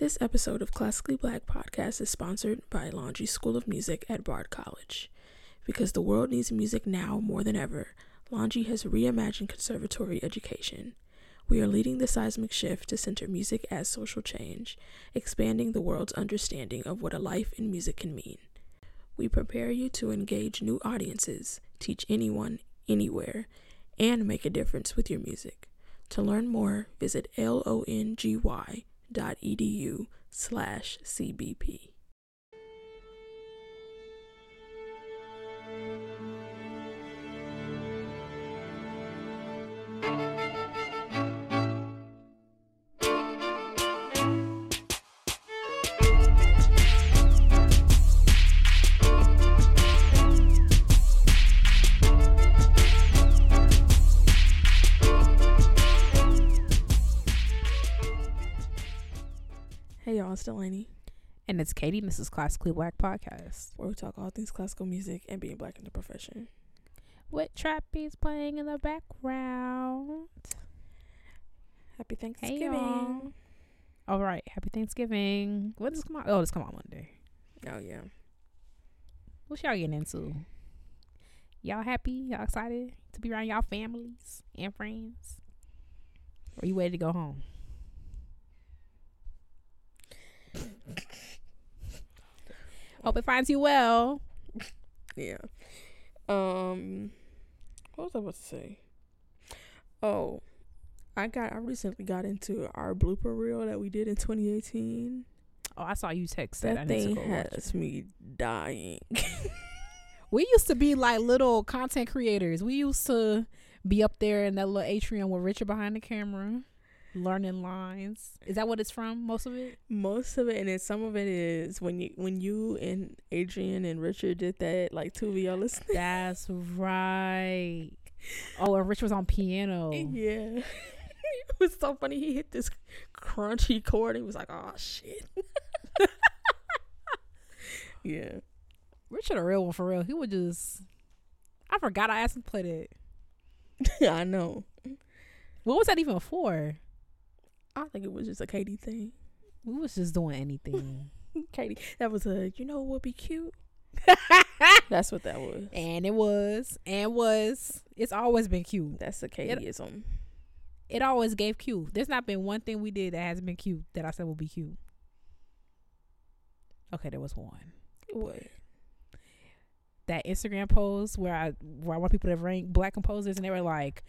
This episode of Classically Black Podcast is sponsored by Longy School of Music at Bard College. Because the world needs music now more than ever, Longy has reimagined conservatory education. We are leading the seismic shift to center music as social change, expanding the world's understanding of what a life in music can mean. We prepare you to engage new audiences, teach anyone, anywhere, and make a difference with your music. To learn more, visit longy slash cbp. And it's Katie, and this is Classically Black Podcast. where we talk all things classical music and being black in the profession. With trap beats playing in the background. Happy Thanksgiving. y'all. All right, happy Thanksgiving. When does this come out? Oh, this come out Monday. oh yeah. What y'all getting into? Y'all happy? Y'all excited to be around y'all families and friends? Or you ready to go home? Hope it finds you well. Yeah. Um what was I about to say? Oh. I got I recently got into our blooper reel that we did in 2018. Oh, I saw you text that. That I thing go watch it. has me dying. We used to be like little content creators. We used to be up there in that little atrium with Richard behind the camera, learning lines. Is that what it's from? Most of it. Most of it and then some of it is when you when you and Adrian and Richard did that like two of y'all listening. That's right. Oh, and Rich was on piano. Yeah. it was so funny. He hit this crunchy chord. He was like, "Oh shit." yeah. Richard, a real one for real. He would just. I forgot I asked him to play that. I know. What was that even for? I think it was just a Katie thing. We was just doing anything. Katie, that was a. You know, what would be cute. That's what that was. and it was, and was. It's always been cute. That's a Katieism. It always gave cute. There's not been one thing we did that hasn't been cute that I said will be cute. Okay, there was one. What? That Instagram post where I where I want people to rank black composers and they were like,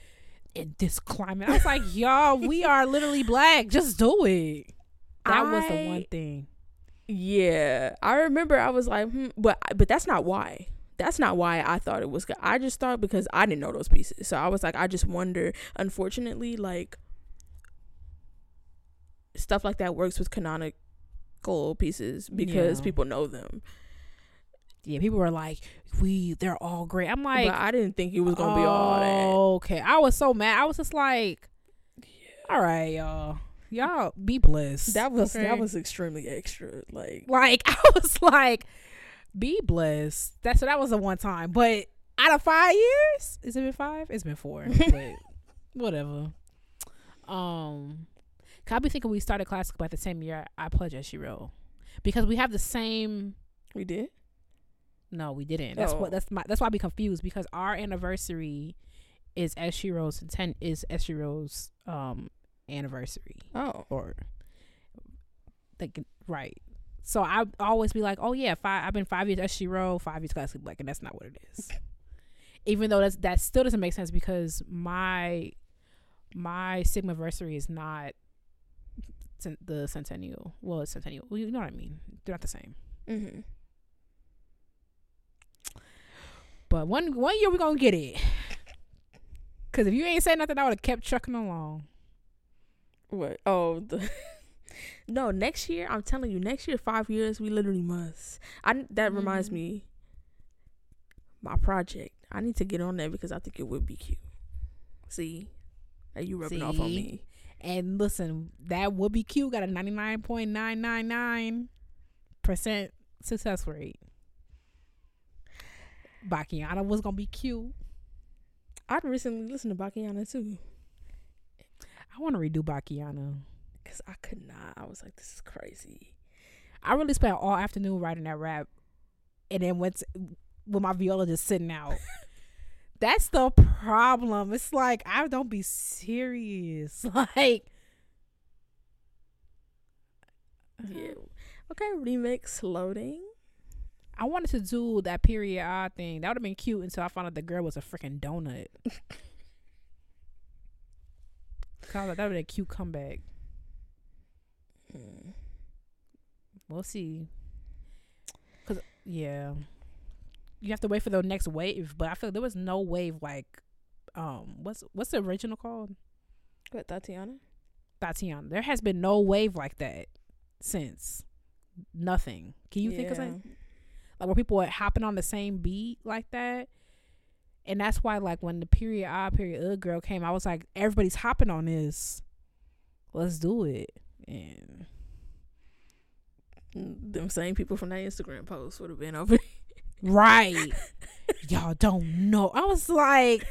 in this climate. I was like, y'all, we are literally black. Just do it. That was the one thing. Yeah, I remember. I was like, hmm, but but that's not why. That's not why I thought it was good. I just thought because I didn't know those pieces, so I was like, I just wonder. Unfortunately, like stuff like that works with canonical pieces because Yeah. people know them. Yeah, people were like, we they're all great. I'm like, but I didn't think it was gonna be all that. Okay, I was so mad. I was just like, all right, y'all, y'all be blessed. That was okay? that was extremely extra. Like like I was like, be blessed. That's so that was a one time. But out of five years, is it been five? It's been four. but whatever. Um, 'cause I be thinking we started classical about the same year I pledged as she wrote because we have the same. we did. No, we didn't. That's Oh. what. That's my. That's why I be confused because our anniversary is Eshiro's ten is Eshiro's um anniversary Oh, or like right. So I always be like, oh yeah, five. I've been five years Eshiro, five years classically black, and that's not what it is. Even though that's that still doesn't make sense because my my Sigma anniversary is not the centennial. Well, it's centennial. Well, you know what I mean. They're not the same. mm-hmm. But one one year we gonna get it. Cause if you ain't say nothing, I would have kept trucking along. What? Oh, the no. Next year, I'm telling you, next year, five years, we literally must. I that reminds Mhm. me, my project. I need to get on there because I think it would be cute. See, are you rubbing off on me? And listen, that would be cute. Got a ninety nine point nine nine nine percent success rate. Bakiana was gonna be cute. I'd recently listened to Bakiana too. I want to redo Bakiana. because I could not. I was like, this is crazy. I really spent all afternoon writing that rap, and then went to, with my viola just sitting out. That's the problem. It's like I don't be serious. Like, Yeah. Okay, remix loading. I wanted to do that period odd thing. That would have been cute until I found out the girl was a freaking donut. Cause that would have been a cute comeback. Mm. We'll see. Cause yeah, you have to wait for the next wave. But I feel like there was no wave like, um, what's what's the original called? What, Tatiana? Tatiana. There has been no wave like that since. Nothing. Can you think of Yeah. something? Like where people are hopping on the same beat like that. And that's why like when the period I period ugh girl came, I was like, everybody's hopping on this. Let's do it. And Mm, Them same people from that Instagram post would have been over. Right. Y'all don't know. I was like,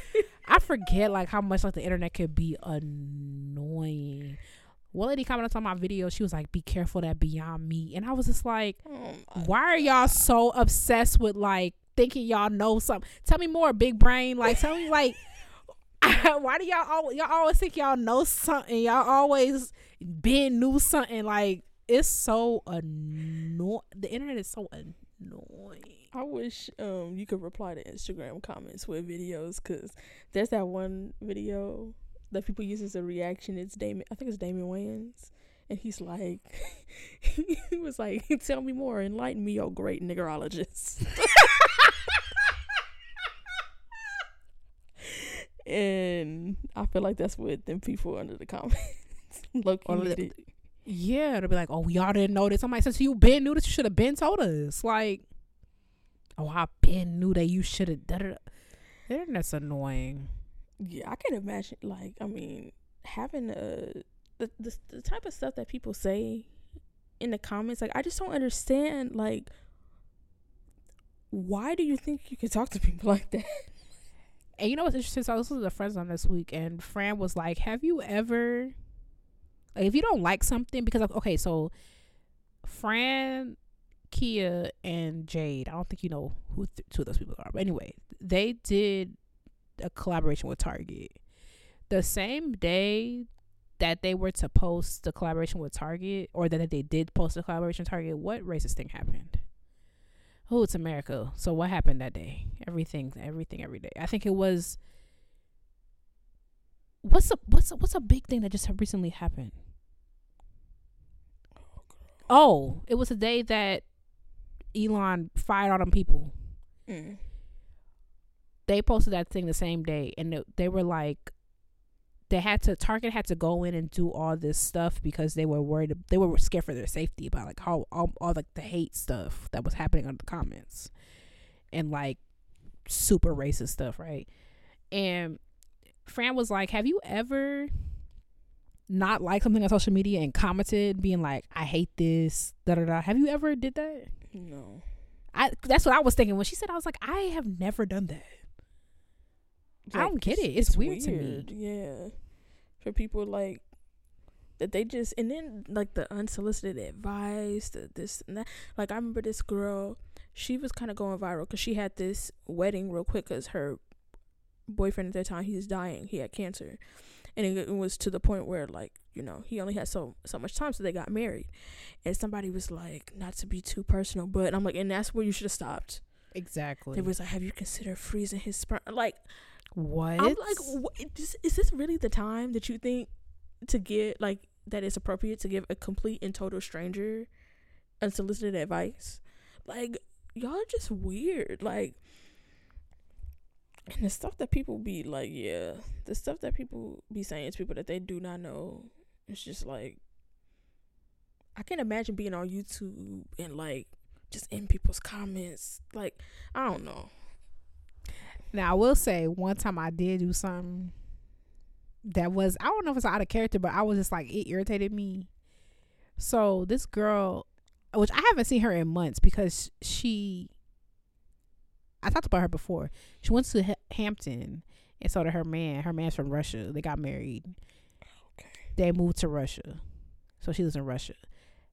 I forget like how much like the internet could be annoying. One lady commented on my video. She was like, "Be careful that Beyond Me," and I was just like, Oh "Why are y'all so obsessed with like thinking y'all know something? Tell me more, big brain. Like, tell me like." Why do y'all always, y'all always think y'all know something? Y'all always been knew something. Like it's so annoying. The internet is so annoying. I wish um you could reply to Instagram comments with videos because there's that one video that people use as a reaction. It's Damon, I think it's Damon Wayans, and he's like, he was like, "Tell me more, enlighten me, oh great niggerologist." and I feel like that's what them people under the comments look Yeah, they'll be like, "Oh, y'all didn't know this." I'm like, "Since you been knew this, you should have been told us." Like, "Oh, I been knew that you should have." done it. Internet's annoying. Yeah, I can imagine. Like, I mean, having a the, the the type of stuff that people say in the comments. Like, I just don't understand. Like, why do you think you can talk to people like that? And you know what's interesting? So listened to the friends on this week, and Fran was like, "Have you ever, like, if you don't like something, because like, okay, so Fran, Kia, and Jade. I don't think you know who th- two of those people are, but anyway, they did a collaboration with Target the same day that they were to post the collaboration with Target, or that they did post the collaboration with Target. What racist thing happened? Oh, it's America. So what happened that day? Everything, everything, every day. I think it was. What's a what's a, what's a big thing that just recently happened? Oh, it was the day that Elon fired all them people. Mm. They posted that thing the same day, and they, were like, they had to Target had to go in and do all this stuff because they were worried. They were scared for their safety about like how all, all like the hate stuff that was happening on the comments, and like super racist stuff, right? And Fran was like, "Have you ever not liked something on social media and commented, being like, I hate this, da da da? Have you ever did that?" No, I that's what I was thinking when she said. I was like, I have never done that. I don't get it. It's weird to me. Yeah, for people like that, they just and then like the unsolicited advice, the this and that. Like I remember this girl, she was kind of going viral because she had this wedding real quick because her boyfriend at that time he was dying. He had cancer, and it, it was to the point where like you know he only had so so much time, so they got married. And somebody was like, not to be too personal, but I'm like, and that's where you should have stopped. Exactly. They was like, have you considered freezing his sperm? Like. What? I'm like, what, is, is this really the time that you think to get like that it's appropriate to give a complete and total stranger unsolicited advice? Like, y'all are just weird. Like, and the stuff that people be like, yeah, the stuff that people be saying to people that they do not know, it's just like, I can't imagine being on YouTube and like just in people's comments. Like, I don't know. Now I will say, one time I did do something that was I don't know if it's out of character, but I was just like it irritated me. So this girl, which I haven't seen her in months because she, I talked about her before. She went to Ha- Hampton and so did her man. Her man's from Russia. They got married. Okay. They moved to Russia. So she lives in Russia.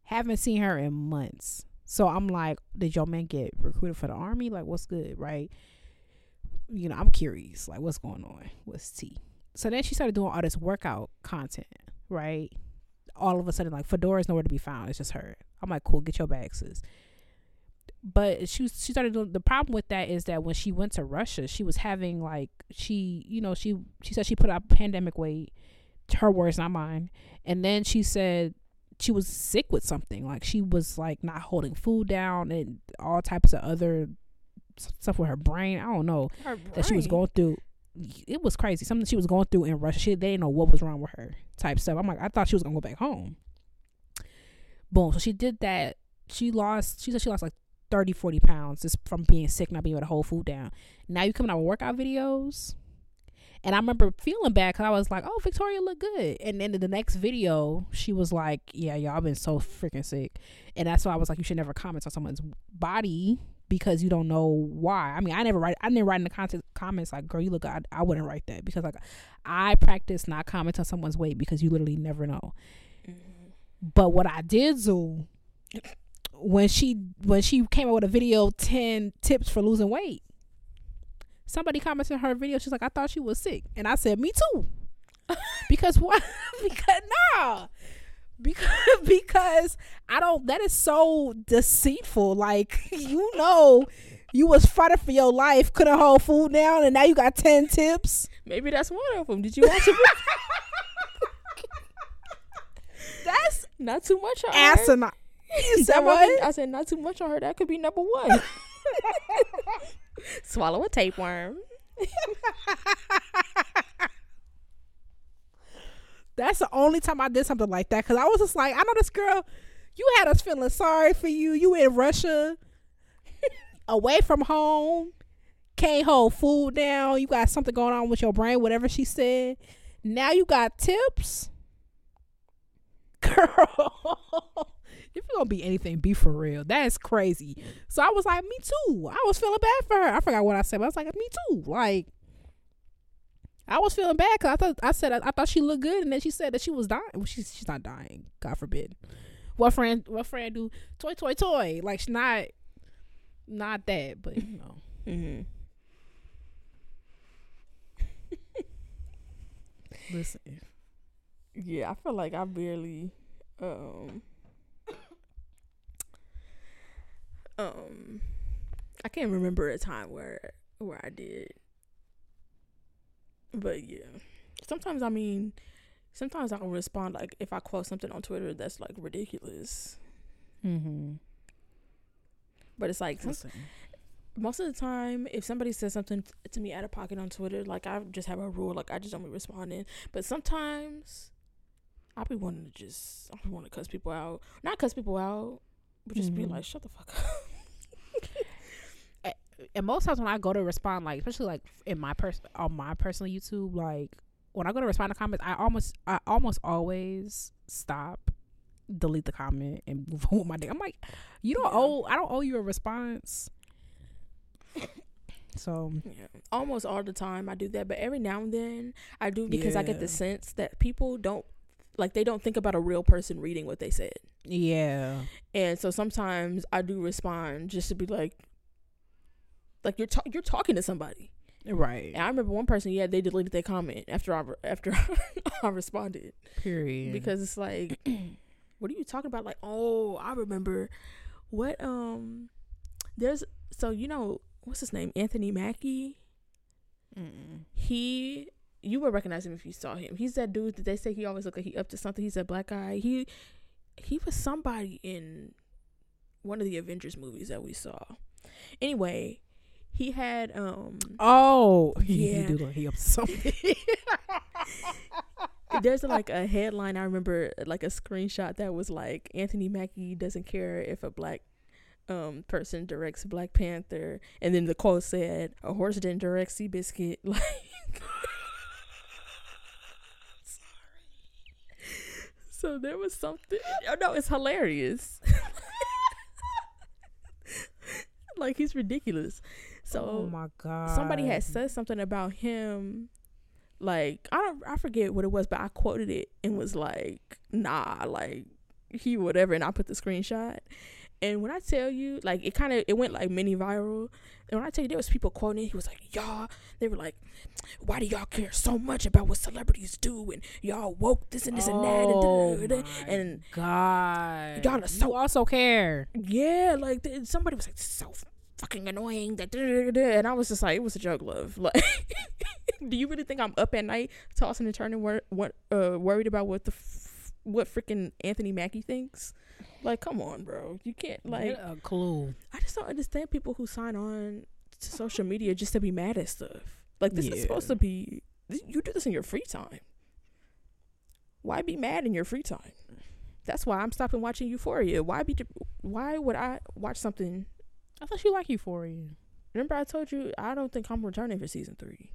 Haven't seen her in months. So I'm like, did your man get recruited for the army? Like, what's good, right? You know, I'm curious. Like, what's going on? What's tea? So then she started doing all this workout content, right? All of a sudden, like, Fedora is nowhere to be found. It's just her. I'm like, cool, get your bag, sis. But she was, she started doing the problem with that is that when she went to Russia, she was having like she you know she she said she put out pandemic weight, her words not mine, and then she said she was sick with something like she was like not holding food down and all types of other stuff with her brain. I don't know that she was going through. It was crazy. Something she was going through in Russia. She they didn't know what was wrong with her. Type stuff. I'm like, I thought she was gonna go back home. Boom. So she did that. She lost. She said she lost like 30, 40 pounds just from being sick, not being able to hold food down. Now you coming out with workout videos. And I remember feeling bad because I was like, oh, Victoria looked good. And then in the next video, she was like, yeah, y'all been so freaking sick. And that's why I was like, you should never comment on someone's body because you don't know why. I mean, I never write, I didn't write in the content, comments like, girl, you look good. I, I wouldn't write that because like I practice not comment on someone's weight because you literally never know. Mm-hmm. But what I did do when she when she came out with a video 10 tips for losing weight somebody commented in her video she's like i thought she was sick and i said me too because what because nah because because i don't that is so deceitful like you know you was fighting for your life couldn't hold food down and now you got 10 tips maybe that's one of them did you watch it that's not too much asinine you said what? I said not too much on her. That could be number one. Swallow a tapeworm. That's the only time I did something like that because I was just like, I know this girl. You had us feeling sorry for you. You in Russia, away from home, can't hold food down. You got something going on with your brain, whatever she said. Now you got tips, girl if you're gonna be anything, be for real. That's crazy. So I was like, me too. I was feeling bad for her. I forgot what I said, but I was like, me too. Like, I was feeling bad because I thought I said I, I, thought she looked good, and then she said that she was dying. Well, she's she's not dying. God forbid. What friend? What friend do? Toy, toy, toy. Like she's not, not that, but you know. mm-hmm. Listen. Yeah, I feel like I barely um um I can't remember a time where where I did. But yeah. Sometimes I mean sometimes I can respond like if I quote something on Twitter that's like ridiculous. Mhm. But it's like most of the time if somebody says something to me out of pocket on Twitter, like I just have a rule like I just don't be responding. But sometimes I'll be wanting to just I want to cuss people out. Not cuss people out, but just mm-hmm. be like, shut the fuck up. And most times when I go to respond, like especially like in my person on my personal YouTube, like when I go to respond to comments, I almost I almost always stop, delete the comment, and move on with my day. I'm like, you don't yeah. owe I don't owe you a response. So yeah, almost all the time I do that, but every now and then I do because yeah. I get the sense that people don't like they don't think about a real person reading what they said. Yeah. And so sometimes I do respond just to be like like you're ta- you're talking to somebody. Right. And I remember one person, yeah, they deleted their comment after I re- after I responded. Period. Because it's like what are you talking about? Like, oh, I remember what um there's so you know what's his name? Anthony Mackie. Mm-mm. He you would recognize him if you saw him. He's that dude that they say he always look like he up to something. He's a black guy. He he was somebody in one of the Avengers movies that we saw. Anyway, he had um oh yeah he do look he up something. There's like a headline I remember like a screenshot that was like Anthony Mackie doesn't care if a black um person directs Black Panther and then the quote said a horse didn't direct Seabiscuit like So there was something. Oh no, it's hilarious. like he's ridiculous. So oh my god, somebody had said something about him. Like I don't, I forget what it was, but I quoted it and was like, "Nah, like he whatever, and I put the screenshot. And when I tell you, like it kind of it went like mini viral. And when I tell you, there was people quoting it. He was like, "Y'all," they were like, "Why do y'all care so much about what celebrities do? And y'all woke this and this and that." Oh And, da- oh da- da- da." my and God, Y'all are so- you also care. yeah, like somebody was like, "This so fucking annoying." That da- da- da- da." and I was just like, "It was a joke, love." Like, do you really think I'm up at night tossing and turning, wor- what, uh, worried about what the f- what freaking Anthony Mackie thinks? Like, come on, bro. You can't like. Get a clue. I just don't understand people who sign on to social media just to be mad at stuff. Like this is supposed to be you do this in your free time. Why be mad in your free time? That's why I'm stopping watching Euphoria. Why be why would I watch something? I thought you like Euphoria. Remember I told you I don't think I'm returning for season 3.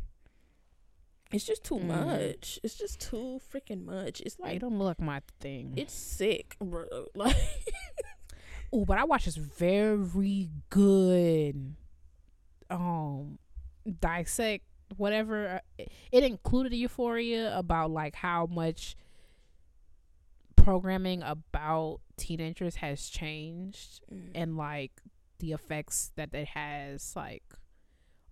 It's just too Mm. much. It's just too freaking much. It's Like, it don't look my thing. it's sick, bro. Like Oh, but I watched this very good um dissect whatever uh, it, it included euphoria about like how much programming about teenagers has changed and like the effects that it has like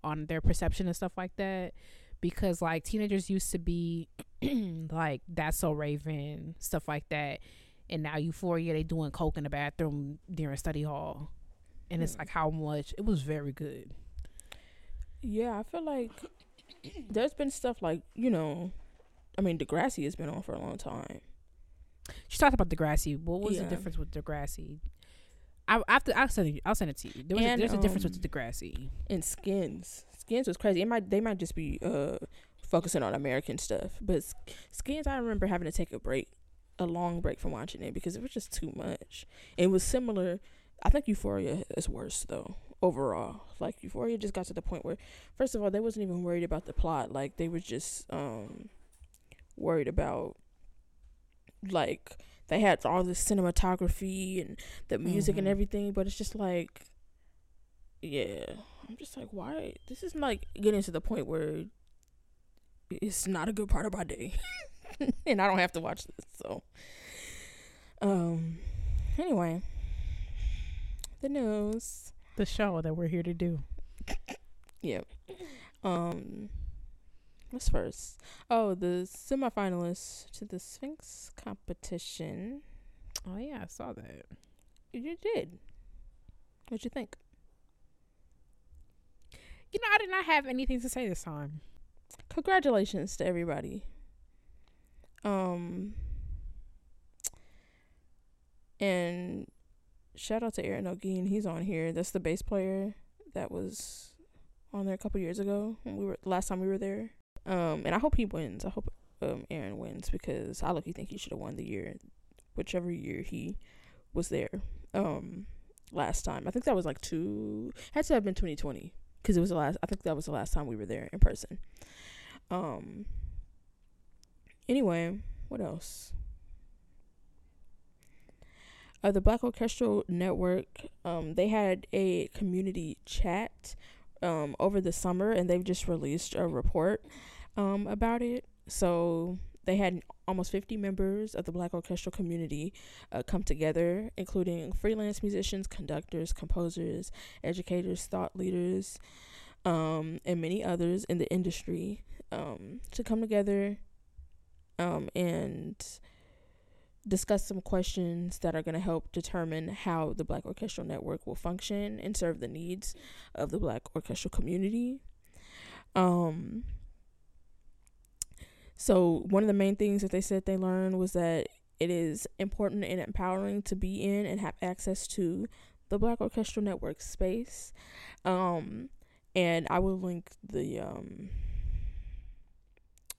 on their perception and stuff like that because like teenagers used to be like that's so raven stuff like that and now euphoria they doing coke in the bathroom during study hall and it's Hmm. like how much it was very good Yeah, I feel like there's been stuff like, you know, I mean, Degrassi has been on for a long time. she talked about degrassi what was Yeah. the difference with degrassi I after I'll send it. I'll send it to you. There was a, And, there's a difference um, with the Degrassi. And Skins. Skins was crazy. It might they might just be uh focusing on American stuff. But Skins I remember having to take a break, a long break from watching it because it was just too much. It was similar I think Euphoria is worse though, overall. Like Euphoria just got to the point where first of all, they wasn't even worried about the plot. Like they were just um worried about like they had all this cinematography and the music and Mhm. everything, but it's just like yeah. I'm just like, why this is like getting to the point where it's not a good part of my day. and I don't have to watch this, so um anyway. The news. The show that we're here to do. Yeah. Um what's first? Oh, the semifinalists to the Sphinx competition. Oh yeah, I saw that. You did. What'd you think? You know, I did not have anything to say this time. Congratulations to everybody. Um and shout out to Aaron O'Geen. He's on here. That's the bass player that was on there a couple years ago when we were last time we were there. Um and I hope he wins. I hope um Aaron wins because I lucky think he should have won the year whichever year he was there. Um last time. I think that was like two had to have been 2020 because it was the last I think that was the last time we were there in person. Um. Anyway, what else? Uh, the Black Orchestral Network. Um, they had a community chat, um, over the summer, and they've just released a report, um, about it. So they had almost 50 members of the Black Orchestral community uh, come together, including freelance musicians, conductors, composers, educators, thought leaders, um, and many others in the industry um, to come together um, and discuss some questions that are going to help determine how the Black Orchestral Network will function and serve the needs of the Black orchestral community. Um, so, one of the main things that they said they learned was that it is important and empowering to be in and have access to the Black Orchestral Network space. Um, and I will link the um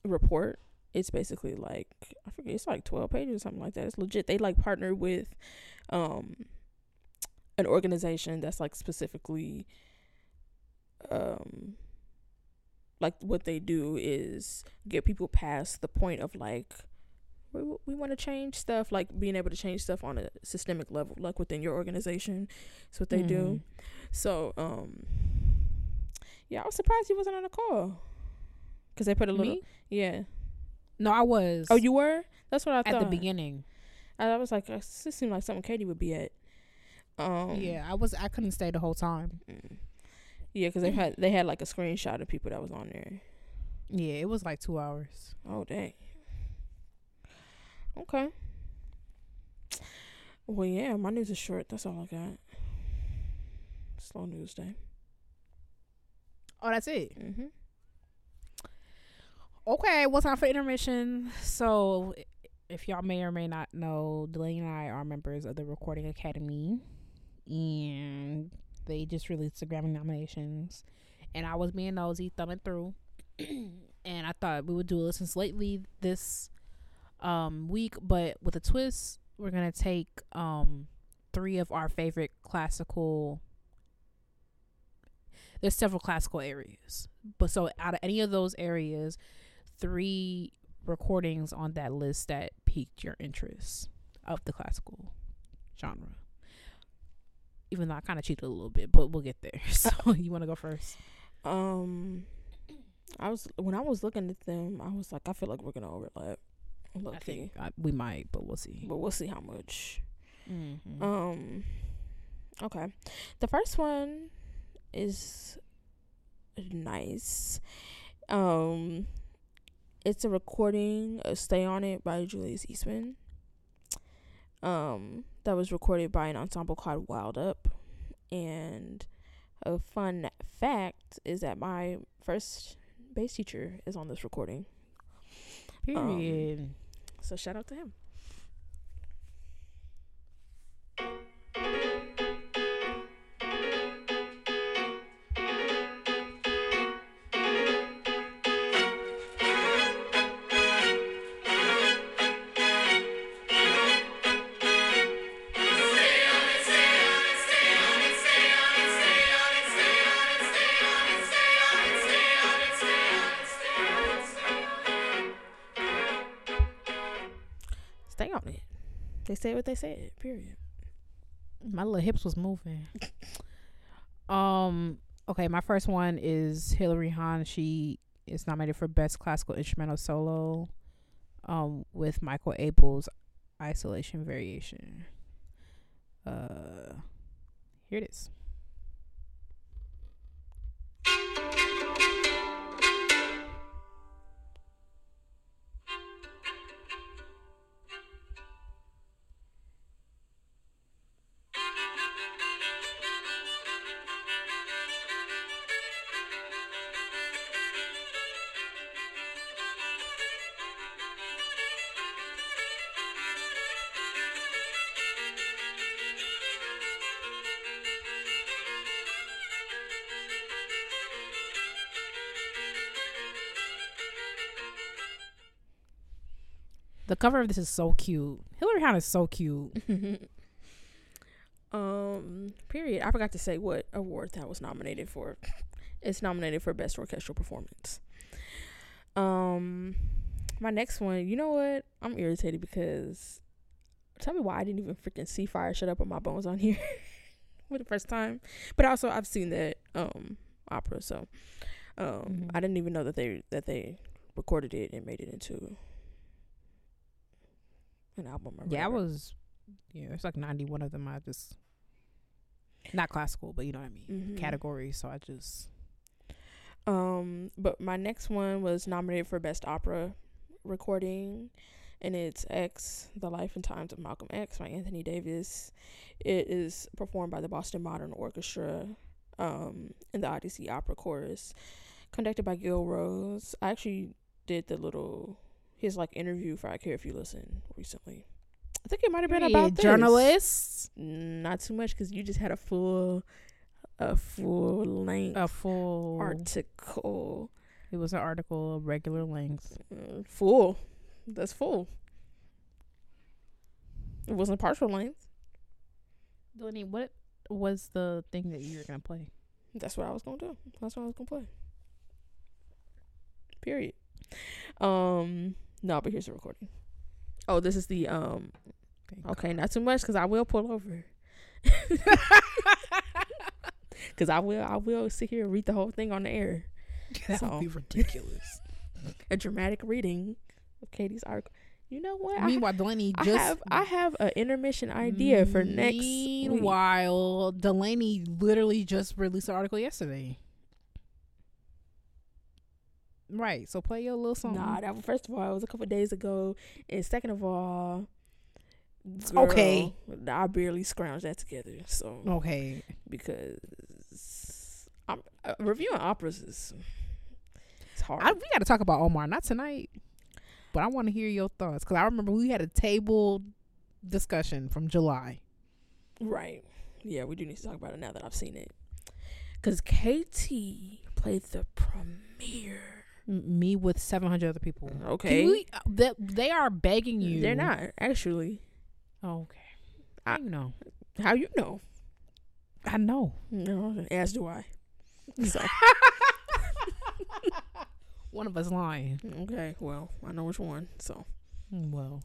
report. It's basically like I forget it's like twelve pages or something like that. It's legit. They like partner with um an organization that's like specifically um like what they do is get people past the point of like we, we want to change stuff like being able to change stuff on a systemic level like within your organization it's what they do so um yeah i was surprised he wasn't on the call because they put a little Me? yeah No, I was. oh you were that's what i thought at the beginning. I was like, this seemed like something Katie would be at. Um, yeah, I was. I couldn't stay the whole time. mm. Yeah, because they had they had like a screenshot of people that was on there. Yeah, it was like two hours. Oh dang. Okay. Well, yeah, my news is short. That's all I got. Slow news day. Oh, that's it. Mm-hmm. Okay, well, time for intermission. So, if y'all may or may not know, Delaney and I are members of the Recording Academy, and they just released the Grammy nominations. And I was being nosy, thumbing through, and I thought we would do a listen lately this um, week, but with a twist. We're gonna take um, three of our favorite classical. There's several classical areas, but so out of any of those areas, three recordings on that list that piqued your interest of the classical genre. Even though I kind of cheated a little bit, but we'll get there. So you want to go first? Um, I was when I was looking at them, I was like, I feel like we're gonna overlap. Low I think uh, we might, but we'll see. but we'll see how much. Mm-hmm. Um, okay. The first one is nice. Um, it's a recording of "Stay on It" by Julius Eastman. Um, that was recorded by an ensemble called Wild Up, and a fun fact is that my first bass teacher is on this recording. Period. So shout out to him. Said what they said. Period. my little hips was moving. um. Okay, my first one is Hilary Hahn. She is nominated for Best Classical Instrumental Solo, um, with Michael Abels' Isolation Variation. Uh, here it is. Cover of this is so cute. Hilary Hahn is so cute. um, period. I forgot to say what award that was nominated for. It's nominated for best orchestral performance. Um, my next one. You know what? I'm irritated because tell me why I didn't even freaking see Fire Shut Up in my bones on here for the first time. But also I've seen that um opera, so um Mhm. I didn't even know that they that they recorded it and made it into an album. Or Yeah, I was. Yeah, there's like 91 of them. I just not classical, but you know what I mean. Mhm. Categories. So I just Um, but my next one was nominated for best opera recording, and it's X: The Life and Times of Malcolm X by Anthony Davis. It is performed by the Boston Modern Orchestra, um, in the Odyssey Opera Chorus, conducted by Gil Rose. I actually did the little his like interview for I Care If You Listen recently. I think it might have been Period. about journalists. Not too much because you just had a full, a full length A full. article. It was an article of regular length. Mm, full. That's full. It wasn't partial length. Delaney, what was the thing that you were gonna play? That's what I was gonna do. That's what I was gonna play. Period. Um. No, but here's the recording. Oh, this is the um. Thank Okay, not too much because I will pull over. Because I will, I will sit here and read the whole thing on the air. that So- would be ridiculous. A dramatic reading of Katie's article. You know what? I, Meanwhile, Delaney I just have I have an intermission idea for next week. Meanwhile, Delaney literally just released an article yesterday. Right. So play your little song. Nah, that was, first of all, it was a couple days ago, and second of all, Okay. I barely scrounged that together. So Okay. because I'm uh, reviewing operas is it's hard. I, we got to talk about Omar, not tonight, but I want to hear your thoughts because I remember we had a table discussion from July. right? Yeah, we do need to talk about it now that I've seen it. Because Katie played the premiere. Me with seven hundred other people. Okay, they, they are begging you. they're not actually. Okay. I- you know. How you know? I know. No, as do I. So One of us lying. okay, well, I know which one. So Mm, Well,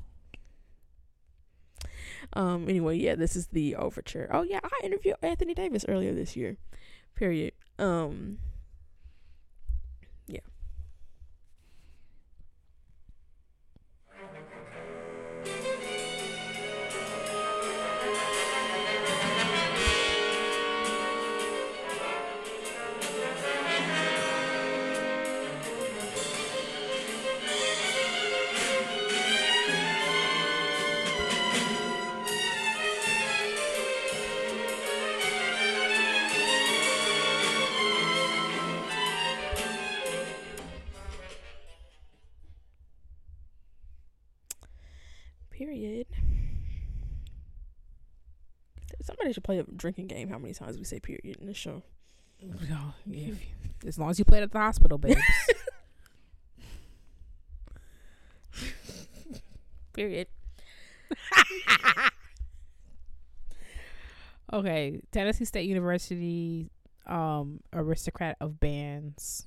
Um. Anyway, yeah, this is the overture. Oh yeah, I interviewed Anthony Davis earlier this year. Period. Um. Somebody should play a drinking game. How many times we say period in the show? if, as long as you played at the hospital, babes. Period. okay, Tennessee State University, um, aristocrat of bands,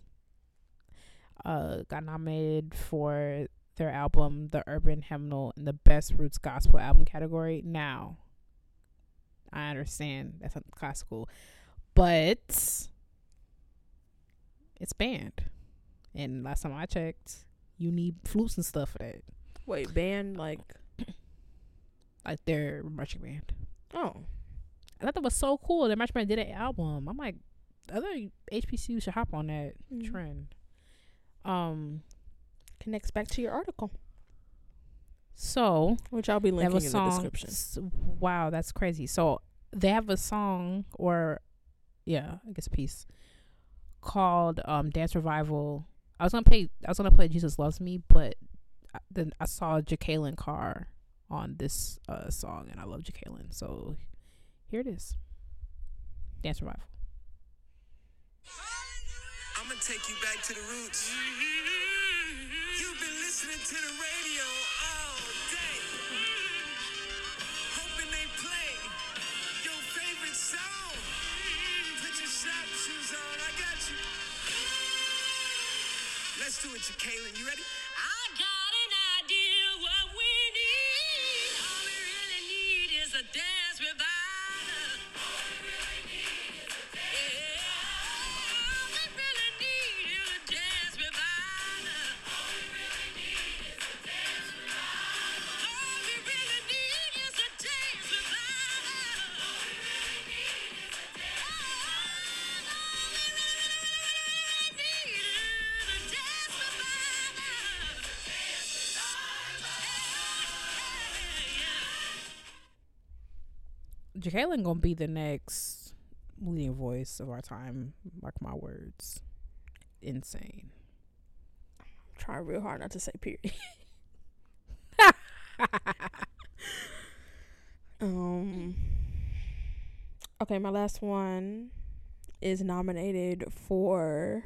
uh, got nominated for their album, The Urban Hymnal, in the Best Roots Gospel Album category. Now, I understand that's not classical, but it's band, and last time I checked, you need flutes and stuff for that, Wait, band like like their marching band. oh I thought that was so cool. Their marching band did an album. I'm like, other HBCU should hop on that Mhm. trend. Um, connects back to your article, so which I'll be linking in song. the description. s- Wow, that's crazy. So they have a song, or yeah, I guess a piece called um "Dance Revival." I was gonna play. I was gonna play "Jesus Loves Me," but I- then I saw Jekalyn Carr on this uh song, and I love Jekalyn. So here it is, "Dance Revival." I'm gonna take you back to the roots. You've been listening to the radio Let's do it, Jekalyn. You ready? I got an idea what we need. All we really need is a dance revival. Jekalyn gonna be the next leading voice of our time. Mark my words. Insane. Try real hard not to say period. um. Okay, my last one is nominated for.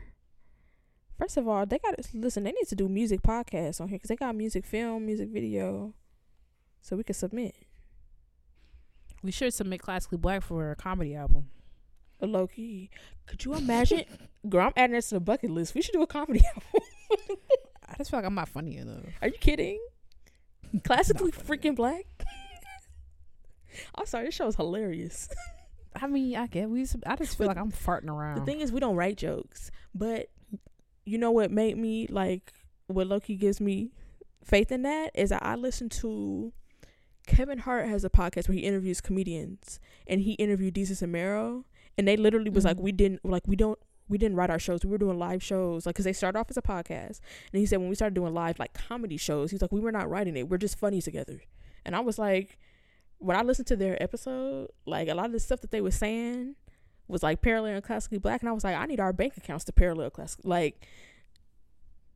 First of all, they got listen. They need to do music podcasts on here because they got music film, music video, so we can submit We should submit classically black for a comedy album. low key. Could you imagine? Girl, I'm adding this to the bucket list. We should do a comedy album. I just feel like I'm not funny enough. Are you kidding? Classically freaking black. I'm sorry, this show is hilarious. I mean, I get we. I just feel like I'm farting around. The thing is, we don't write jokes, but you know what made me like what Loki gives me faith in that is that I listen to Kevin Hart has a podcast where he interviews comedians and he interviewed Desus and Mero and they literally was like Mhm. we didn't like we don't we didn't write our shows. We were doing live shows like because they started off as a podcast. And he said when we started doing live like comedy shows he's like we were not writing it. We're just funny together. And I was like when I listened to their episode like a lot of the stuff that they were saying was like parallel and classically black. And I was like I need our bank accounts to parallel classic like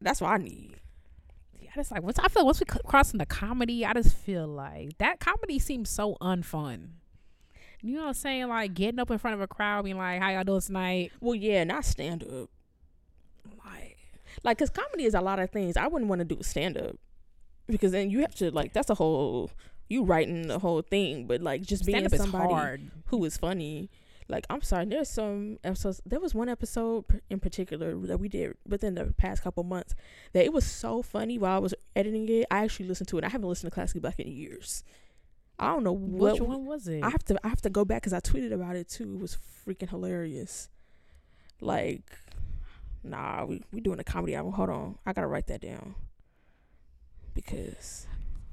that's what I need I just like once I feel once we cross into comedy, I just feel like that comedy seems so unfun. You know what I'm saying? Like getting up in front of a crowd, being like, "How y'all doing tonight?" Well, yeah, not stand up. Like, like, cause comedy is a lot of things. I wouldn't want to do stand up because then you have to like that's a whole you writing the whole thing. But like just being Stand up is somebody hard. who is funny. Like I'm sorry, there's some episodes. There was one episode in particular that we did within the past couple months that it was so funny while I was editing it. I actually listened to it. I haven't listened to Classically Black in years. I don't know what Which one was it? I have to I have to go back because I tweeted about it too. It was freaking hilarious. Like, nah, we we doing a comedy album. Hold on, I gotta write that down because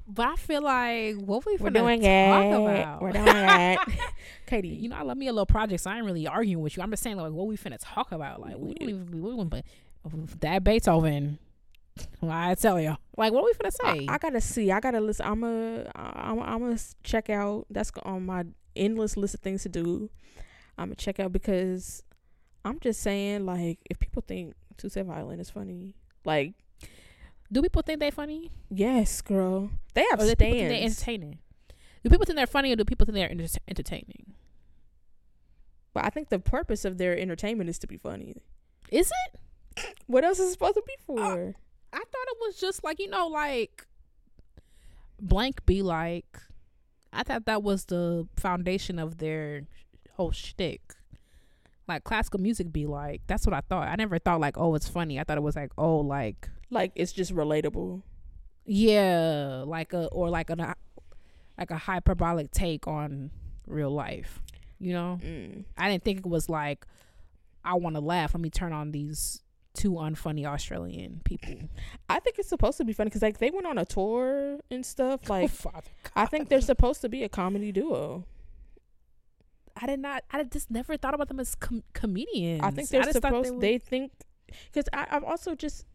but I feel like what we we're finna doing talk it. about. We're doing it. Katie, you know, I love me a little project, so I ain't really arguing with you. I'm just saying like what we finna talk about. Like we don't even but that Beethoven. Well, I tell you, like what we finna I, say? I gotta see. I gotta listen. I'm a I'm I'm gonna check out. That's on my endless list of things to do. I'm gonna check out because I'm just saying like if people think TwoSet Violin is funny, like do people think they're funny? yes, girl, they have Or do people think they're entertaining? Do people think they're funny, or do people think they're enter- entertaining? But I think the purpose of their entertainment is to be funny. Is it? What else is it supposed to be uh, for? I thought it was just like you know, like blank be like. I thought that was the foundation of their whole shtick. Like classical music be like. That's what I thought. I never thought like, oh, it's funny. I thought it was like, oh, like like it's just relatable. yeah, like a or like a like a hyperbolic take on real life. You know, Mm. I didn't think it was like I want to laugh. Let me turn on these two unfunny Australian people. I think it's supposed to be funny because like they went on a tour and stuff. Like oh, I think they're supposed to be a comedy duo. I did not. I just never thought about them as com- comedians. I think they're thought supposed. were- They, think because I'm also just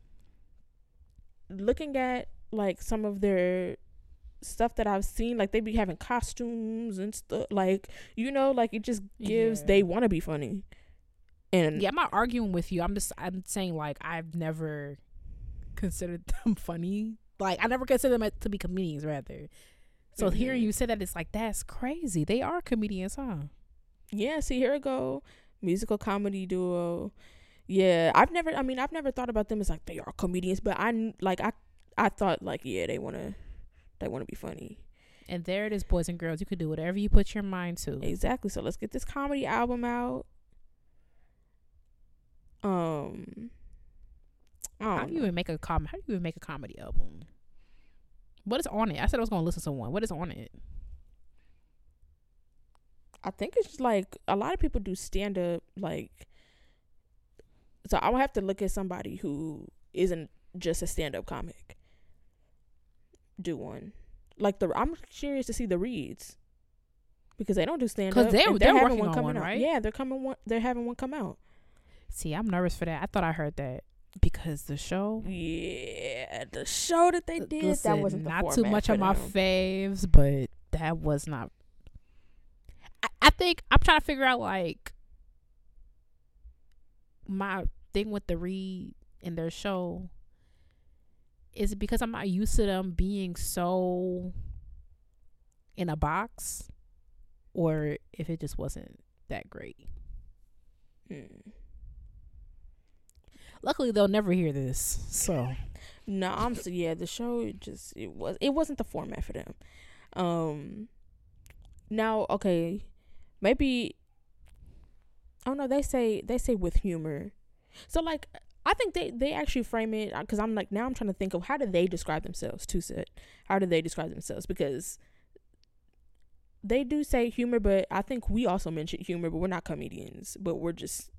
looking at like some of their stuff that I've seen. Like they be having costumes and stuff. Like you know, like it just gives Yeah. they want to be funny. And yeah, I'm not arguing with you. I'm just. I'm saying like I've never considered them funny. Like I never considered them to be comedians. Rather. So hearing Mhm. you say that, it's like that's crazy. They are comedians, huh? Yeah, see here we go, musical comedy duo. Yeah, I've never. I mean, I've never thought about them as like they are comedians, but I like I I thought like yeah they wanna they wanna be funny. And there it is, boys and girls. You could do whatever you put your mind to. Exactly. So let's get this comedy album out. Um, How don't you even make a com? How do you even make a comedy album? What is on it? I said I was gonna listen to one. What is on it? I think it's just like a lot of people do stand up like. So I would have to look at somebody who isn't just a stand up comic. Do one, like the I'm curious to see the reads. Because they don't do stand up. 'Cause they're- and they're having one on coming one, out. right? Yeah, they're coming one. They're having one come out. See, I'm nervous for that. I thought I heard that because the show. Yeah, the show that they did that wasn't the not too much of my faves, but that was not. I, I think I'm trying to figure out like my thing with the read in their show. Is it because I'm not used to them being so in a box, or if it just wasn't that great? Hmm. Luckily, they'll never hear this, so No, I'm so yeah. The show just it was it wasn't the format for them. Um. Now, okay, maybe. Oh no, they say they say with humor. So like, I think they they actually frame it because I'm like now I'm trying to think of how do they describe themselves. To set, how do they describe themselves? Because they do say humor, but I think we also mention humor, but we're not comedians, but we're just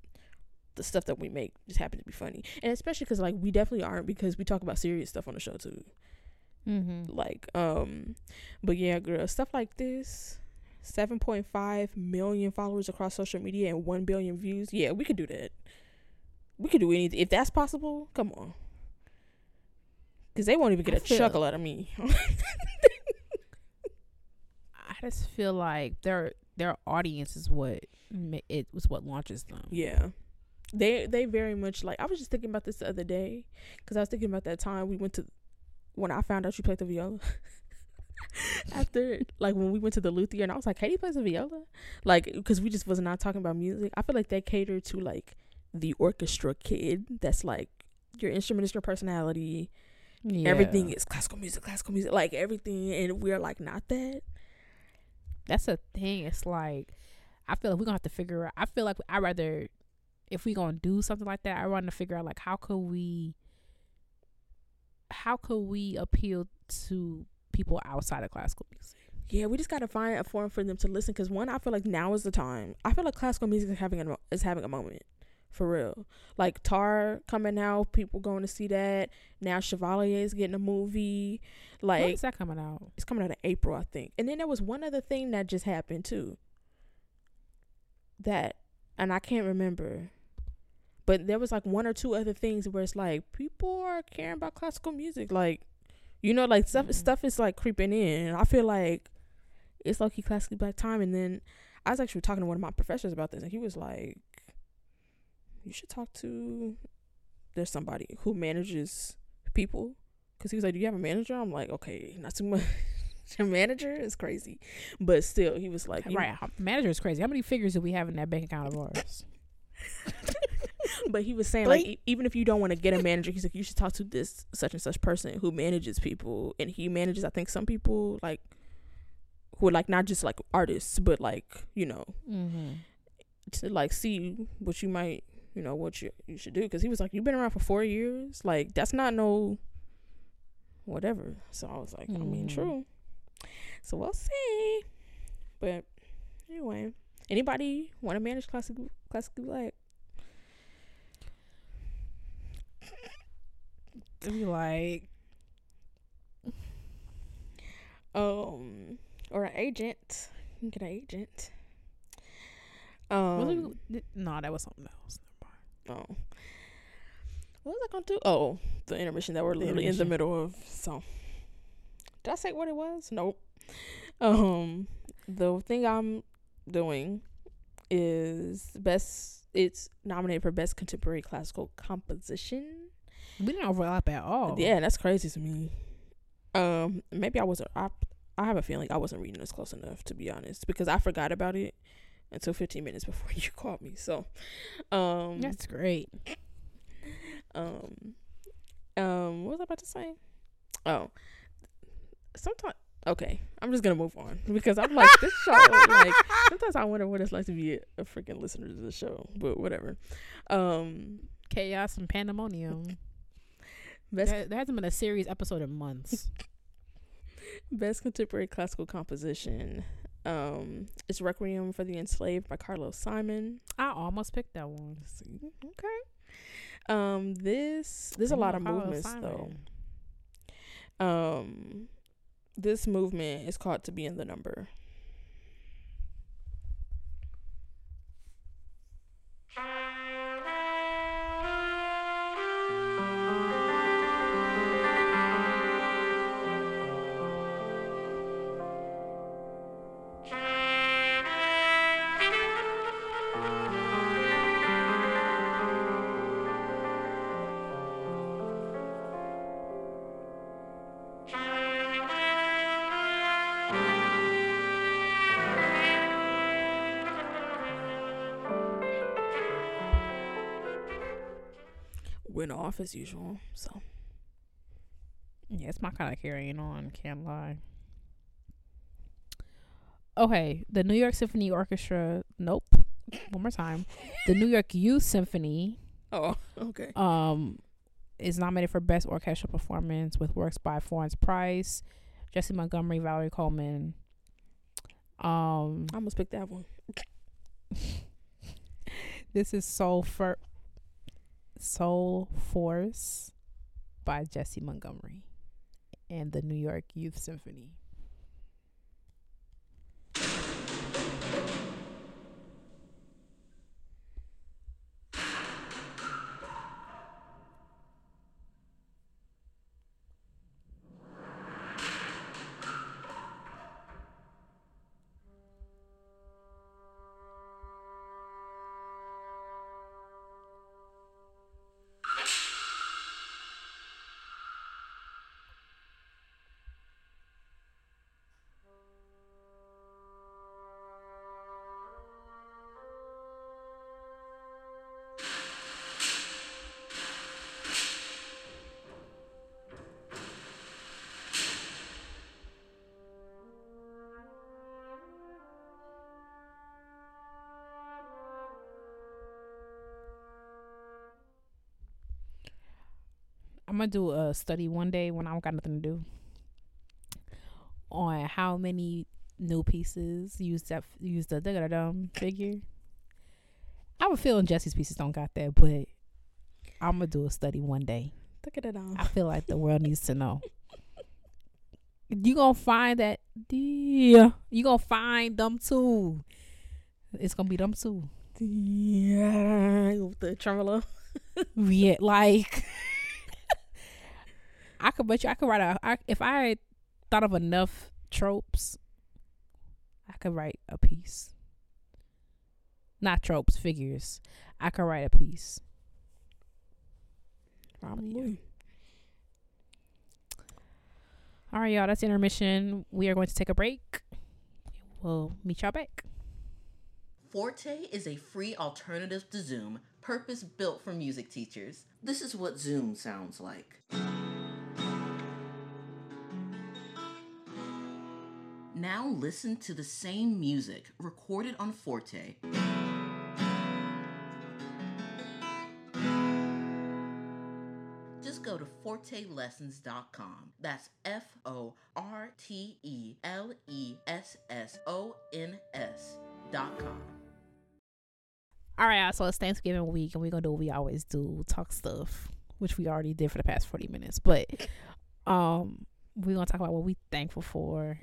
the stuff that we make just happen to be funny, and especially because like we definitely aren't because we talk about serious stuff on the show too. Mm-hmm. Like, um, but yeah, girl, stuff like this. 7.5 million followers across social media and 1 billion views. Yeah, we could do that. We could do anything. If that's possible, come on. Because they won't even get I a feel- chuckle out of me. I just feel like their their audience is what it was what launches them. Yeah. They they very much like I was just thinking about this the other day cuz I was thinking about that time we went to when I found out you played the viola. After like when we went to the luthier and I was like, "Katie plays the viola?" Like cuz we just was not talking about music. I feel like they cater to like the orchestra kid that's like your instrument is your personality. Yeah. Everything is classical music, classical music, like everything and we're like not that. That's a thing. It's like I feel like we're gonna have to figure out. I feel like I rather if we gonna do something like that, I want to figure out like how could we how could we appeal to people outside of classical music? Yeah, we just gotta find a forum for them to listen. Cause one, I feel like now is the time. I feel like classical music is having a is having a moment, for real. Like Tár coming out, people going to see that. Now Chevalier is getting a movie. Like is that coming out? it's coming out in April, I think. And then there was one other thing that just happened too. That, and I can't remember. But there was like one or two other things where it's like people are caring about classical music, like you know, like stuff Mhm. stuff is like creeping in. And I feel like it's like he classically black time. And then I was actually talking to one of my professors about this, and he was like, "You should talk to there's somebody who manages people." Because he was like, "Do you have a manager?" I'm like, "Okay, not too much." Your manager is crazy, but still, he was like, right, manager is crazy. How many figures do we have in that bank account of ours? but he was saying like e- even if you don't want to get a manager he's like you should talk to this such and such person who manages people and he manages i think some people like who are like not just like artists but like you know mm-hmm. to like see what you might you know what you you should do. Because he was like you've been around for four years? Like that's not no whatever. So i was like i mean Mhm. true. So we'll see. But anyway anybody want to manage classic classic black Be like, um or an agent. You can get an agent. Um really? No, that was something else. oh. What was i gonna do? Oh the intermission that we're literally in the middle of so. Did i say what it was? Nope. Um the thing i'm doing is best it's nominated for best contemporary classical composition We didn't overlap at all. yeah that's crazy to me um maybe i wasn't i i have a feeling i wasn't reading this close enough to be honest because i forgot about it until 15 minutes before you called me so um That's great. um um what was i about to say oh sometimes okay i'm just gonna move on because i'm like this show like sometimes i wonder what it's like to be a, a freaking listener to the show but whatever um Chaos and pandemonium. Best there, there hasn't been a series episode in months. Best contemporary classical composition. Um, it's Requiem for the Enslaved by Carlos Simon. I almost picked that one. Okay. Um, this there's a lot of movements though. Um, this movement is called "To Be in the Number." Went off as usual. So Yeah, it's my kind of carrying on. Can't lie. Okay, the New York Symphony Orchestra. Nope. One more time. The New York Youth Symphony oh okay. um is nominated for best orchestral performance with works by Florence Price, Jessie Montgomery, Valerie Coleman. Um, I almost picked that one. this is Soul for Soul Force by Jessie Montgomery. and the New York Youth Symphony. I'm gonna do a study one day when I don't got nothing to do on how many new pieces use that use the da dum figure. I have a feeling Jessie's pieces don't got that, but I'm gonna do a study one day. Look at it all. I feel like the world needs to know. You gonna find that? Yeah, you gonna find them too. It's gonna be them too. Yeah, with the tremolo. Yeah, like I could bet you I could write a I, if I thought of enough tropes, I could write a piece. Not tropes, figures. I could write a piece. Probably. All right, y'all. That's intermission. We are going to take a break. We'll meet y'all back. Forte is a free alternative to Zoom, purpose built for music teachers. This is what Zoom sounds like. Now listen to the same music recorded on Forte. Just go to fortelessons.com. That's F O R T E L E S S O N S.com. All right, so it's Thanksgiving week, and we're gonna do what we always do: talk stuff, which we already did for the past forty minutes. But um, we're gonna talk about what we're thankful for,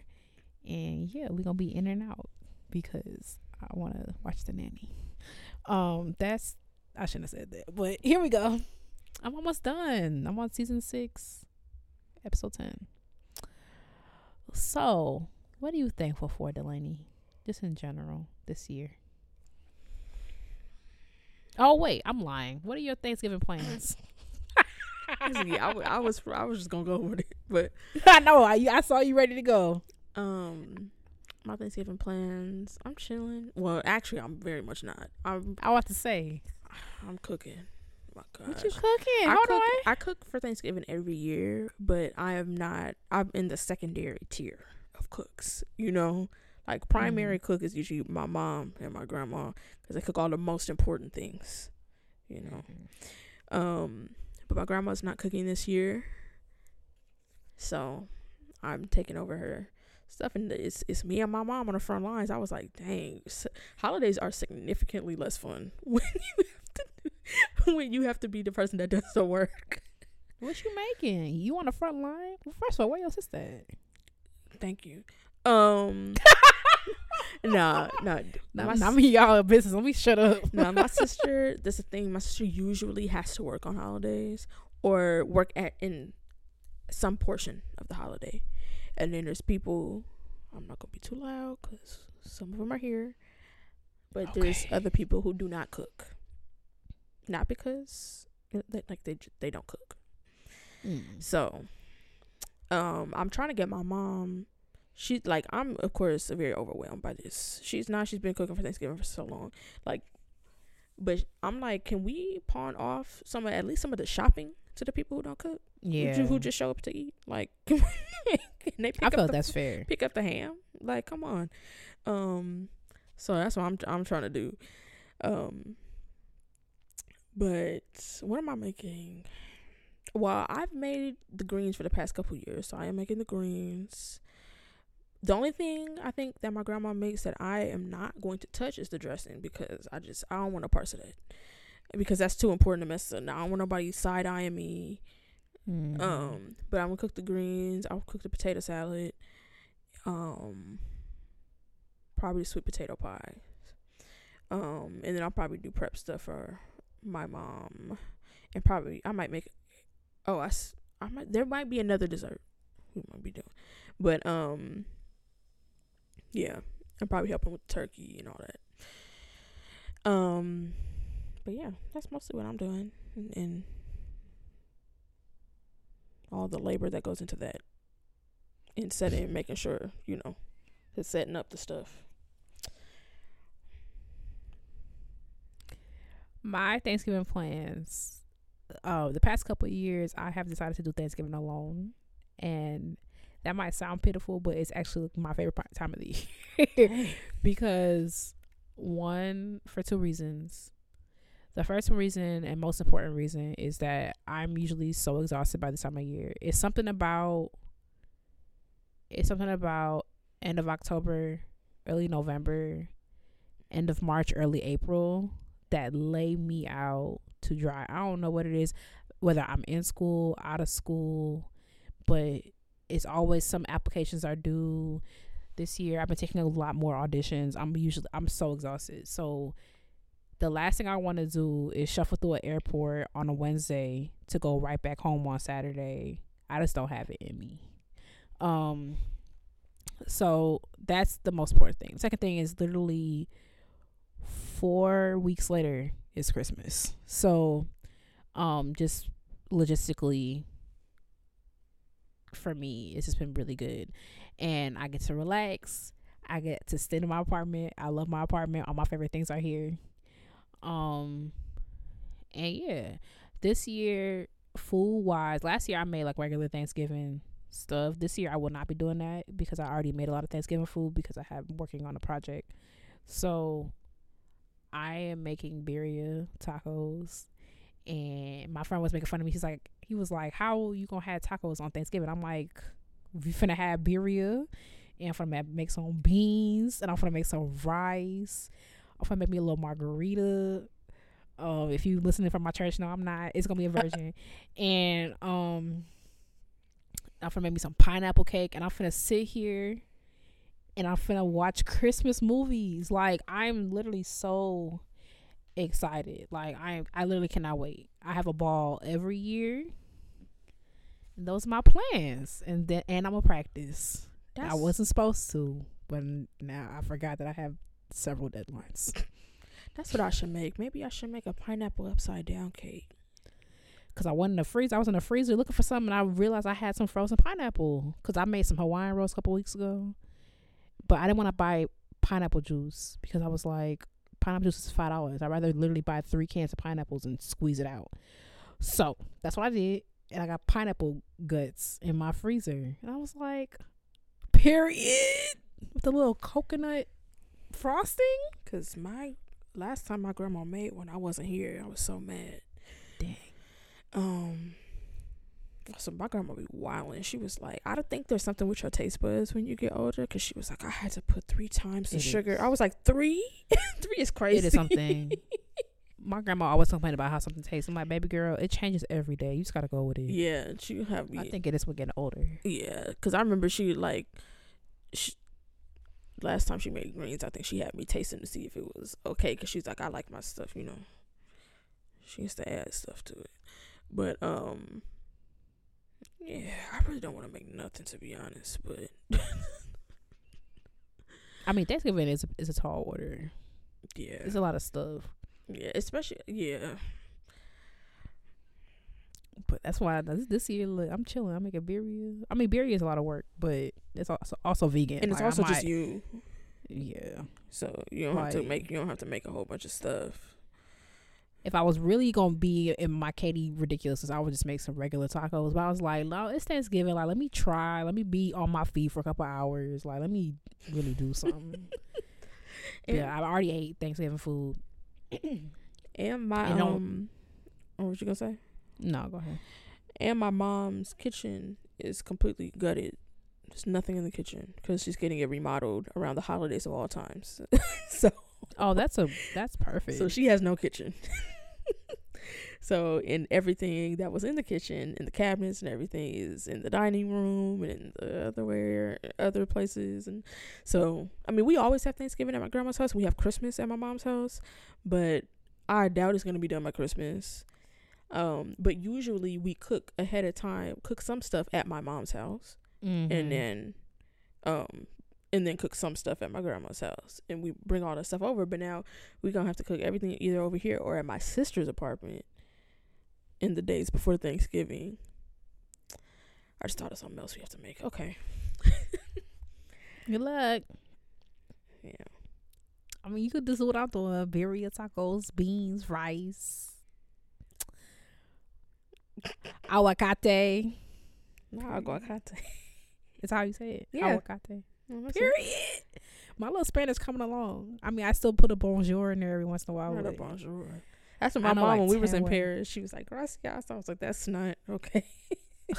and yeah, we're gonna be in and out because I want to watch the nanny. Um, that's I shouldn't have said that, but here we go. I'm almost done. I'm on season six, episode ten. So, what are you thankful for, Delaney? Just in general this year. Oh wait, I'm lying. What are your Thanksgiving plans? I, I was I was just gonna go over it, but I know. I I saw you ready to go. Um, my Thanksgiving plans. I'm chilling. Well, actually, I'm very much not. I'm I want to say, I'm cooking. My gosh. what you cooking? I Hold cook, on. I cook for Thanksgiving every year, but I am not. I'm in the secondary tier of cooks. You know, like primary cook is usually my mom and my grandma because they cook all the most important things. You know, um, but my grandma's not cooking this year, so I'm taking over her stuff, and it's it's me and my mom on the front lines. I was like, dang, holidays are significantly less fun when you have to do, when you have to be the person that does the work. What you making? You on the front line? Well, first of all, where your sister at? Thank you. Um, nah, nah, Nah, my I'm s- in y'all business. Let me shut up. nah. My sister. That's the thing. My sister usually has to work on holidays or work at in some portion of the holiday, and then there's people. I'm not gonna be too loud because some of them are here, but there's other people who do not cook. Not because uh, they, like they they don't cook. Mm. So, um, I'm trying to get my mom. She's like I'm of course very overwhelmed by this. She's not. She's been cooking for Thanksgiving for so long. Like, but I'm like, can we pawn off some of at least some of the shopping to the people who don't cook? Yeah, Who just show up to eat? Like, can they pick I up feel the, that's fair. pick up the ham? Like, come on. Um, so that's what I'm I'm trying to do. Um, but what am I making? Well, I've made the greens for the past couple years, so I am making the greens. The only thing I think that my grandma makes that I am not going to touch is the dressing because I just I don't want to parse of that because that's too important to mess up. I don't want nobody side eyeing me Mhm. Um, but I'm gonna cook the greens. I'll cook the potato salad. Um, probably sweet potato pie. Um, and then I'll probably do prep stuff for my mom, and probably I might make. Oh, I, I might. There might be another dessert we might be doing, but um, yeah, I'm probably helping with turkey and all that. Um, but yeah, that's mostly what I'm doing, and, and all the labor that goes into that in setting making sure you know it's setting up the stuff my Thanksgiving plans. Uh, the past couple of years, I have decided to do Thanksgiving alone, and that might sound pitiful, but it's actually my favorite part- time of the year because one for two reasons. The first reason and most important reason is that I'm usually so exhausted by this time of year. It's something about it's something about end of October, early November, end of March, early April that lay me out to dry. I don't know what it is, whether I'm in school, out of school, but it's always some applications are due. This year I've been taking a lot more auditions. I'm usually I'm so exhausted. So the last thing I want to do is shuffle through an airport on a Wednesday to go right back home on Saturday. I just don't have it in me. Um so that's the most important thing. Second thing is literally four weeks later is Christmas. So um just logistically for me it's just been really good. And I get to relax. I get to stay in my apartment. I love my apartment. All my favorite things are here. Um and yeah. This year food wise, last year I made like regular Thanksgiving stuff. This year I will not be doing that because I already made a lot of Thanksgiving food because I have working on a project. So I am making birria tacos and my friend was making fun of me. He's like he was like, How you gonna have tacos on Thanksgiving? I'm like, We finna have birria and I'm ma- make some beans and I'm finna make some rice. I'm finna make me a little margarita. Uh, if you listening from my church, no, I'm not. It's gonna be a virgin, and um I'm finna make me some pineapple cake and I'm finna sit here and I'm finna watch Christmas movies. Like I'm literally so excited. Like I I literally cannot wait. I have a ball every year. And those are my plans. And then and I'm gonna practice. I wasn't supposed to, but now I forgot that I have several deadlines. that's what i should make maybe i should make a pineapple upside down cake Cause I went in the freezer. I was in the freezer looking for something. And I realized I had some frozen pineapple. Cause I made some Hawaiian rolls a couple weeks ago, but I didn't want to buy pineapple juice because I was like, pineapple juice is five dollars. I'd rather literally buy three cans of pineapples and squeeze it out. So that's what I did, and I got pineapple guts in my freezer, and I was like, period, with a little coconut frosting. because my last time my grandma made when i wasn't here i was so mad Dang. um so my grandma be wilding. She was like, "I don't think there's something with your taste buds when you get older." Because she was like, "I had to put three times the It sugar." is. I was like, three? three is crazy." It is something. My grandma always complained about how something tastes. I'm like, baby girl, it changes every day. You just gotta go with it. yeah, she have me. I think it is with getting older. Yeah, because I remember she like, she, last time she made greens, I think she had me tasting to see if it was okay. Because she's like, I like my stuff, you know. She used to add stuff to it, but um, yeah, I really don't want to make nothing to be honest. But I mean, Thanksgiving is is a tall order. yeah, It's a lot of stuff, yeah, especially yeah, but that's why this, this year look, I'm chilling. I'm making birria. I mean, birria is a lot of work, but it's also also vegan. and it's Like, also just you, Yeah. so you don't have to make you don't have to make a whole bunch of stuff. If I was really gonna be in my Katie ridiculousness, I would just make some regular tacos. But I was like, no, it's Thanksgiving. Like, let me try. Let me be on my feet for a couple hours. Like, let me really do something. Yeah, I already ate Thanksgiving food. and my And um, oh, what you gonna say? No, go ahead. And my mom's kitchen is completely gutted. There's nothing in the kitchen because she's getting it remodeled around the holidays of all times. so, Oh, that's a that's perfect. so she has no kitchen. so in everything that was in the kitchen, in the cabinets and everything is in the dining room and in the other where other places and so I mean we always have Thanksgiving at my grandma's house. We have Christmas at my mom's house, but I doubt it's gonna be done by Christmas. Um, but usually we cook ahead of time, cook some stuff at my mom's house Mhm. and then um and then cook some stuff at my grandma's house. And we bring all that stuff over but now we're gonna have to cook everything either over here or at my sister's apartment in the days before thanksgiving. I just thought of something else we have to make. Okay. Good luck. yeah. I mean, you could just do what I'm doing: birria tacos, beans, rice, aguacate. no aguacate It's how you say it. Yeah. Aguacate. No, that's it. Period. My little Spanish coming along. I mean, I still put a bonjour in there every once in a while. Not a bonjour that's what my know, mom like, when we was in ways. paris she was like gracias i was like that's not okay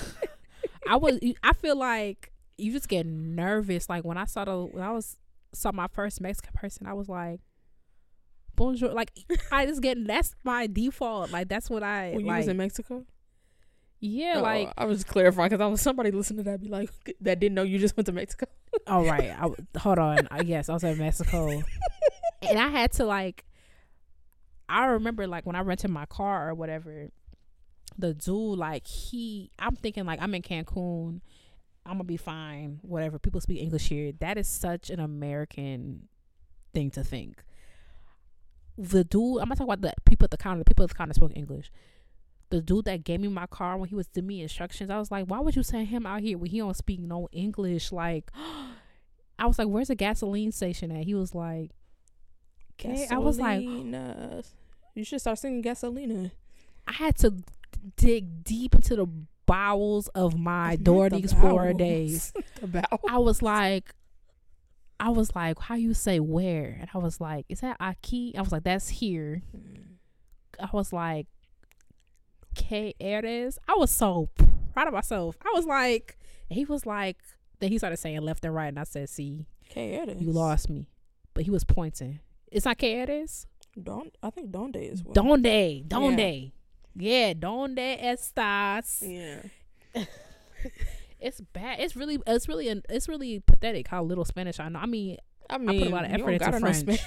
I was. I feel like you just get nervous. Like when I saw the when I was saw my first Mexican person, I was like, bonjour. Like I just get that's my default. Like that's what I when you like. was in mexico yeah, Oh, like i was clarifying because i was somebody listening to that be like that didn't know you just went to mexico all oh, right. I, hold on. I yes, I was in Mexico, and I had to like. I remember like when I rented my car or whatever, the dude like he. I'm thinking like I'm in Cancun. I'm gonna be fine. Whatever. People speak English here. That is such an American thing to think. The dude. I'm not talking about the people at the counter. The people at the counter spoke English. The dude that gave me my car when he was giving me instructions, I was like, "Why would you send him out here when he don't speak no English?" Like, I was like, "Where's the gasoline station at?" He was like, "Okay." I was like, you should start singing Gasolina. I had to dig deep into the bowels of my Dora Explorer days. I was like, I was like, how you say where? And I was like, is that aquí? I was like, that's here. Mm. I was like, que eres? I was so proud of myself. I was like, he was like, then he started saying left and right, and I said, see, K you lost me. But he was pointing. It's not que eres? Don't I think Donde is well. Donde, donde. Yeah, donde estás? Yeah. It's bad. It's really, it's really, an- it's really pathetic how little Spanish I know. I mean, I mean, put a lot of effort into French. Spanish.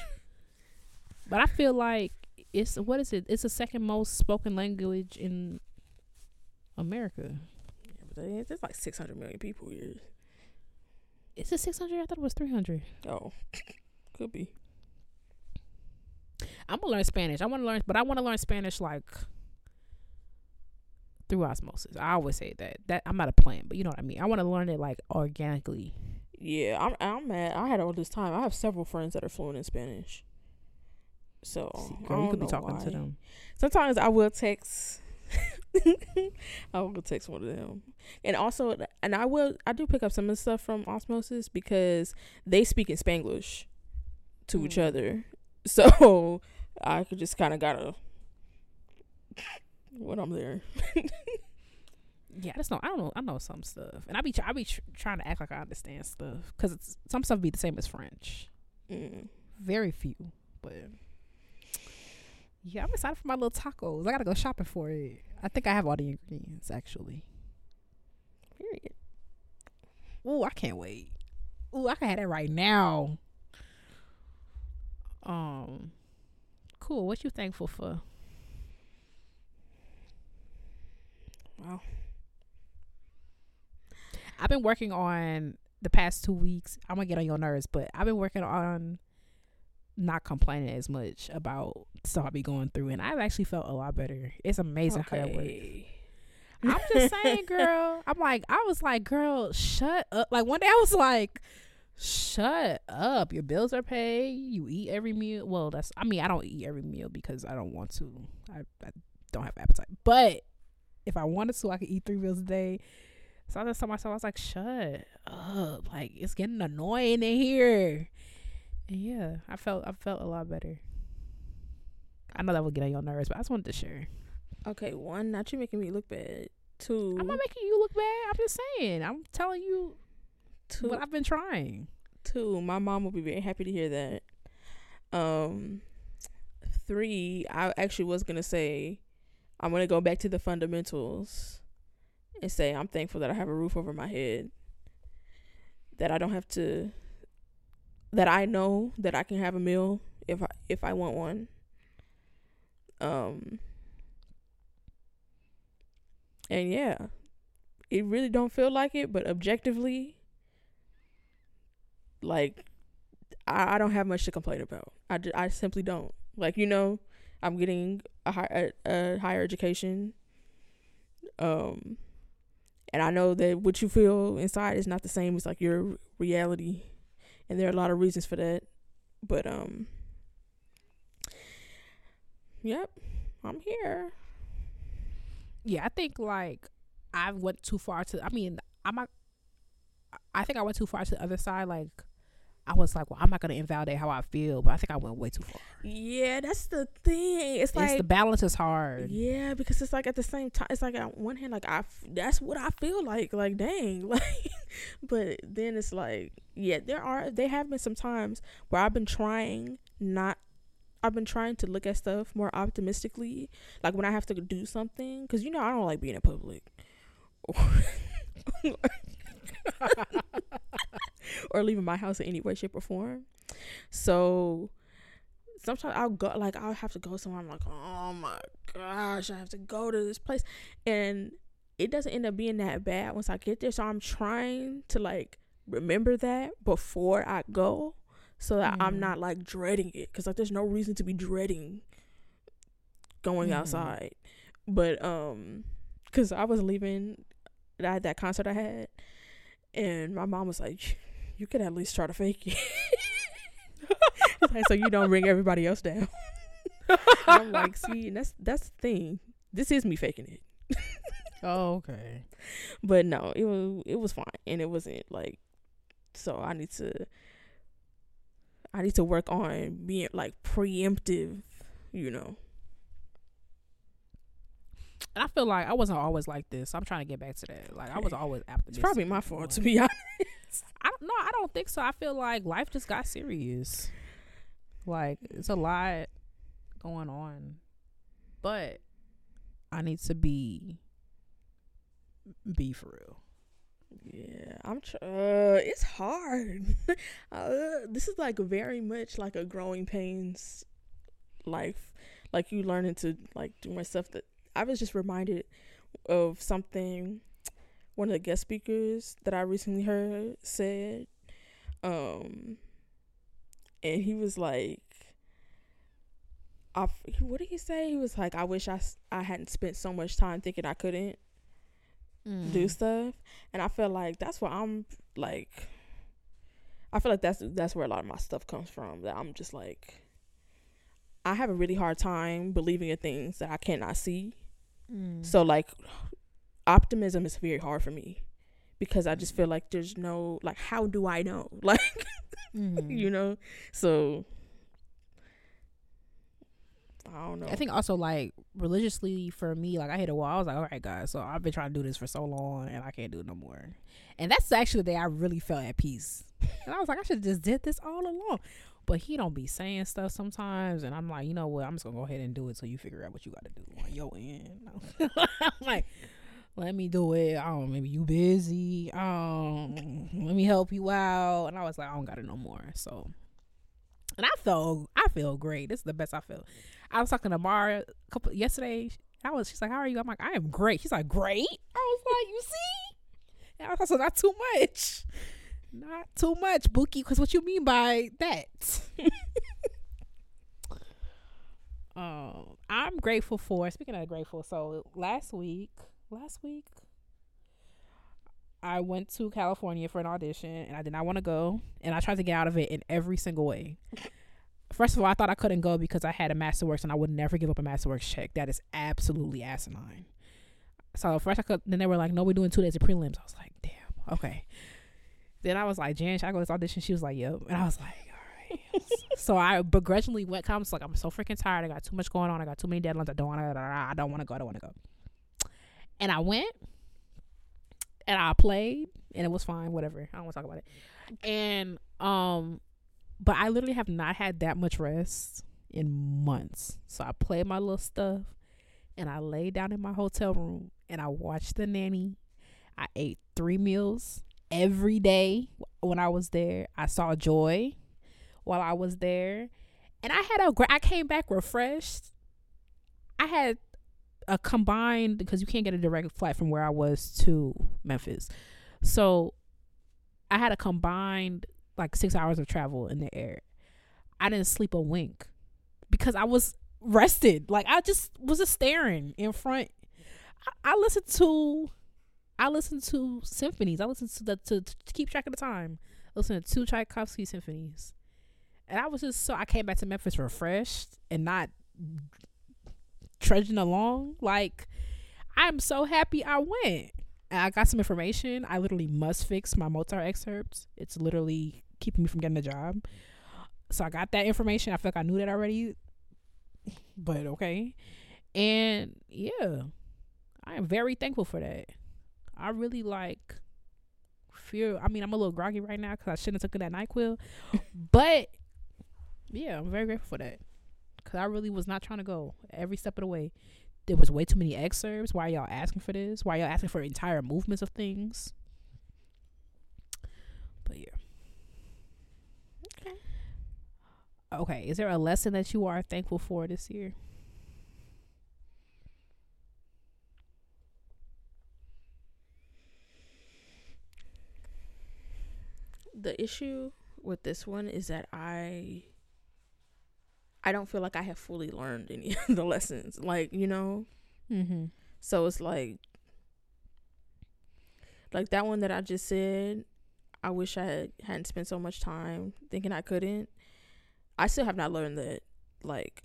but I feel like it's what is it? It's the second most spoken language in America. Yeah, but there- There's like 600 million people here. Is it six hundred? I thought it was three hundred. Oh, could be. I'm gonna learn Spanish. I want to learn, but I want to learn Spanish like through osmosis. I always say that. That I'm not a plant, but you know what I mean. I want to learn it like organically. Yeah, I'm. I'm mad. I had all this time. I have several friends that are fluent in Spanish. So See, girl, you could be talking to them. Sometimes I will text. I will text one of them, and also, and I will. I do pick up some of the stuff from Osmosis because they speak in Spanglish to each Mm. other, so I could just kind of gotta when I'm there. Yeah, I just know. I don't know. I know some stuff, and I be I be tr- trying to act like I understand stuff because some stuff be the same as French. Mm. Very few, but yeah, I'm excited for my little tacos. I gotta go shopping for it. I think I have all the ingredients actually. Period. Ooh, I can't wait. Ooh, I can have that right now. Um, cool. What you thankful for? Wow. I've been working on the past two weeks. I'm gonna get on your nerves, but I've been working on not complaining as much about stuff I be going through, and I've actually felt a lot better. It's amazing how that works. I'm just saying, girl. I'm like, I was like, girl, shut up. Like one day I was like, shut up. Your bills are paid. You eat every meal. Well, that's. I mean, I don't eat every meal because I don't want to. I, I don't have appetite. But if I wanted to, I could eat three meals a day. So I just told myself, I was like, shut up. Like it's getting annoying in here. Yeah, I felt I felt a lot better. I know that would get on your nerves, but I just wanted to share. Okay, one, not you making me look bad. 2 I'm not making you look bad. I'm just saying. I'm telling you two, what I've been trying. two. My mom will be very happy to hear that. Um, three. I actually was gonna say I'm gonna go back to the fundamentals and say I'm thankful that I have a roof over my head. That I don't have to that I know that I can have a meal if I if I want one. Um and yeah, it really don't feel like it, but objectively like I, I don't have much to complain about. I, I simply don't. Like you know, I'm getting a, high, a, a higher education. Um, and I know that what you feel inside is not the same as like your reality, and there are a lot of reasons for that. But um, yep, I'm here. Yeah, I think like I went too far to. I mean, I'm not. I think I went too far to the other side. Like, I was like, well, I'm not gonna invalidate how I feel, but I think I went way too far. Yeah, that's the thing. It's like the balance is hard. Yeah, because it's like at the same time, it's like on one hand, like I, f- that's what I feel like, like dang, like, but then it's like, yeah, there are, there have been some times where I've been trying not, I've been trying to look at stuff more optimistically, like when I have to do something, because you know I don't like being in public, or leaving my house in any way, shape, or form. So sometimes I'll go like I'll have to go somewhere. I'm like, oh my gosh, I have to go to this place, and it doesn't end up being that bad once I get there. So I'm trying to like remember that before I go, so that I'm Mhm. not like dreading it. Cause like there's no reason to be dreading going Mhm. outside. But um, cause I was leaving that that concert I had, and my mom was like, "You could at least try to fake it." like, so you don't bring everybody else down. I'm like, see, and that's that's the thing. This is me faking it, Oh, okay. but no, it was it was fine, and it wasn't like. So I need to. I need to work on being like preemptive, you know. And I feel like I wasn't always like this. I'm trying to get back to that. Like I was always It's optimistic. probably my fault to be honest. I don't know. I don't think so. I feel like life just got serious. Like it's a lot going on, but I need to be be for real. Yeah, I'm. Tr- uh, it's hard. uh, this is like very much like a growing pains life. Like you learning to like do more stuff that I was just reminded of something one of the guest speakers that I recently heard said. Um, and he was like, I, what did he say? He was like, I wish I, I hadn't spent so much time thinking I couldn't Mm. do stuff and i feel like that's where i'm like i feel like that's that's where a lot of my stuff comes from that i'm just like i have a really hard time believing in things that i cannot see Mm. so like optimism is very hard for me because i just feel like there's no like how do i know like Mhm. you know so i don't know I think also like religiously for me, like I hit a wall. I was like, all right, guys. So I've been trying to do this for so long, and I can't do it no more. And that's actually the day I really felt at peace. And I was like, I should just did this all along. But he don't be saying stuff sometimes, and I'm like, you know what? I'm just gonna go ahead and do it till you figure out what you got to do on your end. I'm like, let me do it. I don't. Maybe you busy. Um, let me help you out. And I was like, I don't got it no more. So, and I felt, I feel great. This is the best I feel. I was talking to Mara a couple yesterday. I was. She's like, "How are you?" I'm like, "I am great." She's like, "Great." I was like, "You see?" And I was also not too much, not too much, Bookie. Because what you mean by that? um, I'm grateful for. Speaking of grateful, so last week, last week, I went to California for an audition, and I did not want to go, and I tried to get out of it in every single way. First of all, I thought I couldn't go because I had a Masterworks and I would never give up a Masterworks check. That is absolutely asinine. So first I could then they were like, No, we're doing two days of prelims. I was like, damn, okay. Then I was like, Jan, should I go to this audition? She was like, Yep. And I was like, All right. so I begrudgingly went I was like, I'm so freaking tired. I got too much going on. I got too many deadlines. I don't wanna I don't wanna go, I don't wanna go. And I went and I played and it was fine, whatever. I don't wanna talk about it. And um but I literally have not had that much rest in months. So I played my little stuff, and I laid down in my hotel room and I watched the nanny. I ate three meals every day when I was there. I saw joy while I was there, and I had a. I came back refreshed. I had a combined because you can't get a direct flight from where I was to Memphis, so I had a combined like six hours of travel in the air. I didn't sleep a wink because I was rested. Like I just was just staring in front. I, I listened to, I listened to symphonies. I listened to the to, to keep track of the time. I listened to two Tchaikovsky symphonies, and I was just so I came back to Memphis refreshed and not trudging along. Like I'm so happy I went. I got some information. I literally must fix my Mozart excerpts. It's literally keeping me from getting a job. So I got that information. I feel like I knew that already. But okay. And yeah, I am very thankful for that. I really like feel I mean, I'm a little groggy right now because I shouldn't have taken that NyQuil. but yeah, I'm very grateful for that. Cause I really was not trying to go every step of the way. There was way too many excerpts. Why y'all asking for this? Why y'all asking for entire movements of things? But yeah. Okay. Okay. Is there a lesson that you are thankful for this year? the issue with this one is that I I don't feel like I have fully learned any of the lessons. Like, you know, Mm-hmm. so it's like like that one that I just said, I wish I had, hadn't spent so much time thinking I couldn't. I still have not learned that like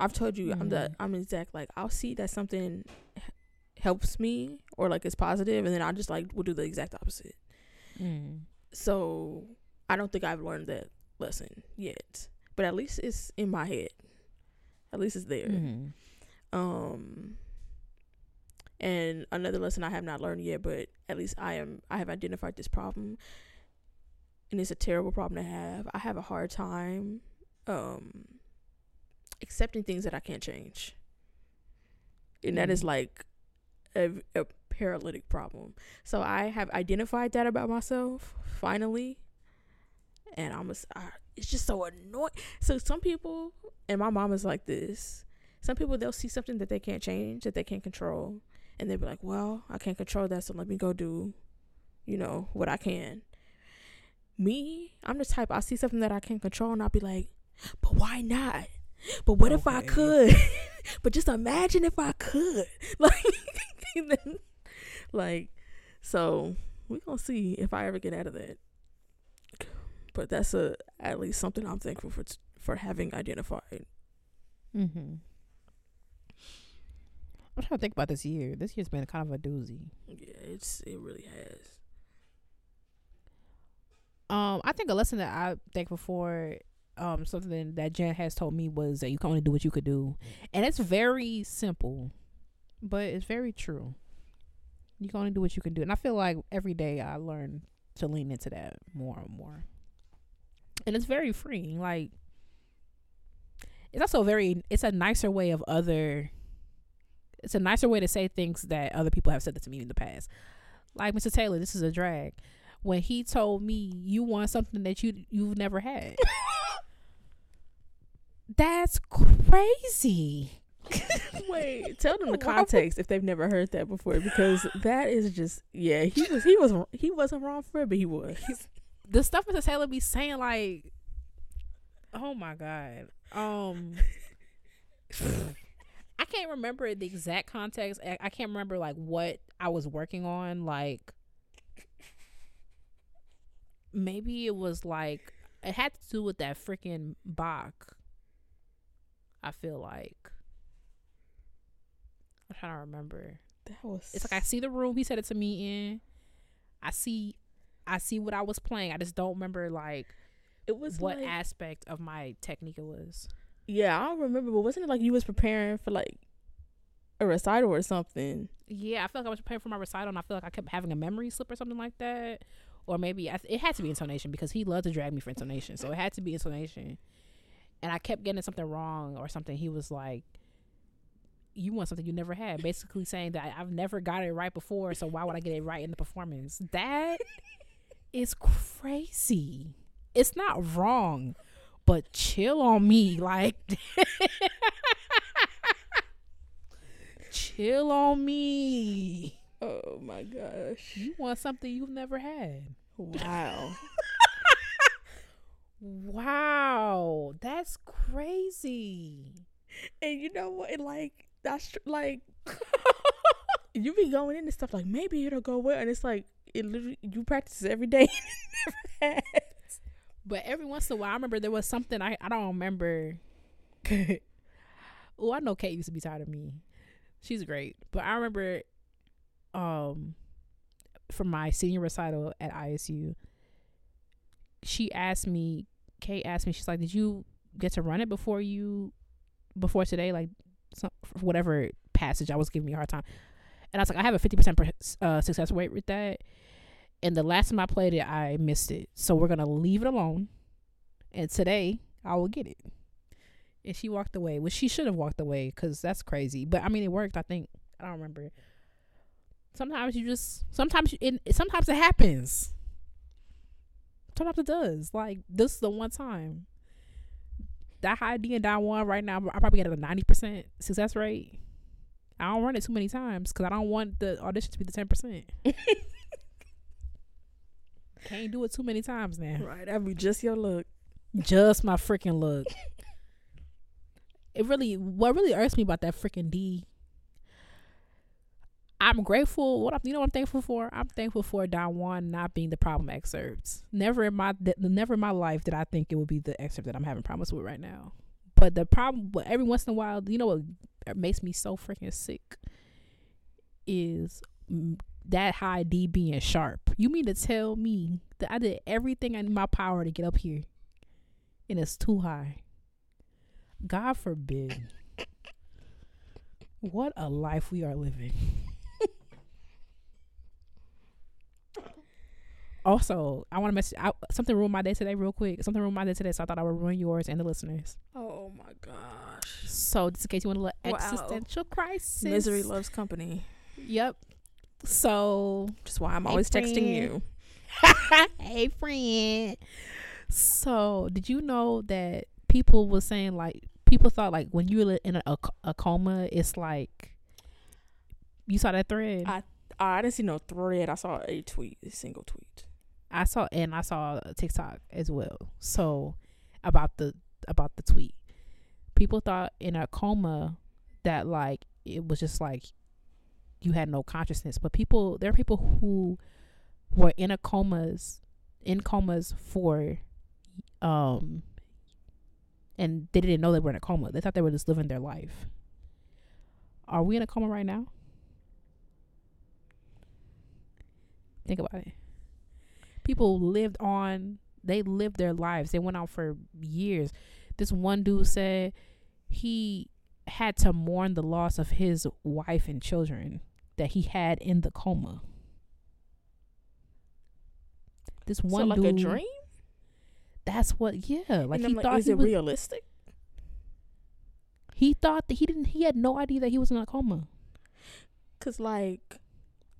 I've told you I'm the Mhm. I'm exact like I'll see that something helps me or like is positive and then I just like will do the exact opposite. Mm. So I don't think I've learned that lesson yet. But at least it's in my head. At least it's there. Mm-hmm. Um and another lesson I have not learned yet, but at least I am I have identified this problem. And it's a terrible problem to have. I have a hard time um accepting things that I can't change. And that is Mm. like a, a paralytic problem. So I have identified that about myself finally. And I'm a, I, it's just so annoying. So some people, and my mom is like this. Some people they'll see something that they can't change, that they can't control, and they'll be like, "Well, I can't control that, so let me go do, you know, what I can." Me, I'm the type I see something that I can't control, and I'll be like, "But why not? But what if I could? but just imagine if I could, like, then, like, so we gonna see if I ever get out of that." But that's a at least something I'm thankful for for having identified. Mm-hmm. I'm trying to think about this year. This year's been kind of a doozy. Yeah, it's it really has. Um, I think a lesson that I'm thankful for, um, something that Jen has told me was that you can only do what you could do, and it's very simple, but it's very true. You can only do what you can do, and I feel like every day I learn to lean into that more and more, and it's very freeing. Like, it's also very, it's a nicer way of other. It's a nicer way to say things that other people have said that to me in the past. Like Mr. Taylor, this is a drag when he told me you want something that you you've never had. That's crazy. Wait, tell them the context if they've never heard that before, because that is just yeah. He was he was he wasn't wrong for it, but he was. The stuff Mr. Taylor be saying like Oh my god. Um I can't remember the exact context. I, I can't remember like what I was working on like maybe it was like it had to do with that freaking Bach. I feel like I'm trying to remember. That was. It's like I see the room he said it to me in. I see I see what I was playing. I just don't remember like it was what like, aspect of my technique it was. yeah, I don't remember, but wasn't it like you was preparing for like a recital or something? Yeah, I feel like I was preparing for my recital and I feel like I kept having a memory slip or something like that. Or maybe I it had to be intonation because he loved to drag me for intonation. So it had to be intonation. And I kept getting something wrong or something. He was like, you want something you never had. Basically saying that I've never got it right before, so why would I get it right in the performance? That is crazy. It's not wrong, but chill on me. Like, chill on me. Oh my gosh. You want something you've never had. Wow. Wow, that's crazy. and you know what? Like that's like you be going into stuff like maybe it'll go well, and it's like it literally you practice every day. But every once in a while, I remember there was something I I don't remember. oh, I know Kate used to be tired of me. She's great, but I remember, um, from my senior recital at ISU, she asked me. Kate asked me. She's like, "Did you get to run it before you, before today? Like, some, whatever passage I was giving me a hard time." And I was like, "I have a fifty percent uh, success rate with that." And the last time I played it, I missed it. So we're gonna leave it alone. And today, I will get it. And she walked away, which she should have walked away because that's crazy. But I mean, it worked. I think I don't remember. Sometimes you just sometimes you, it sometimes it happens. Sometimes it does. Like this is the one time. That high D and down one right now, I probably got a ninety percent success rate. I don't run it too many times because I don't want the audition to be the ten percent. Can't do it too many times now. Right, that'd be just your look. Just my freaking look. It really, what really irks me about that freaking D. I'm grateful. What I'm, you know, what I'm thankful for. I'm thankful for Don Juan not being the problem excerpts. Never in my, never in my life did I think it would be the excerpt that I'm having problems with right now. But the problem, but every once in a while, you know what makes me so freaking sick is that high D being sharp. You mean to tell me that I did everything in my power to get up here and it's too high? God forbid. What a life we are living. Also, I want to message I, something ruined my day today, real quick. Something ruined my day today, so I thought I would ruin yours and the listeners. Oh my gosh. So, just in case you want a little Wow. existential crisis, Misery loves company. Yep. So, just why I'm Hey, always texting you. hey friend. So, did you know that people were saying like people thought like when you were in a, a, a coma, it's like you saw that thread. I- I didn't see no thread. I saw a tweet, a single tweet. I saw and I saw TikTok as well. So about the about the tweet, people thought in a coma that like it was just like you had no consciousness, but people there are people who were in a comas in comas for um and they didn't know they were in a coma. They thought they were just living their life. Are we in a coma right now? Think about it people lived on they lived their lives they went out for years this one dude said he had to mourn the loss of his wife and children that he had in the coma this So one like dude a dream? that's what yeah like and he I'm thought is he it was, realistic? he thought that he didn't he had no idea that he was in a coma Cause like,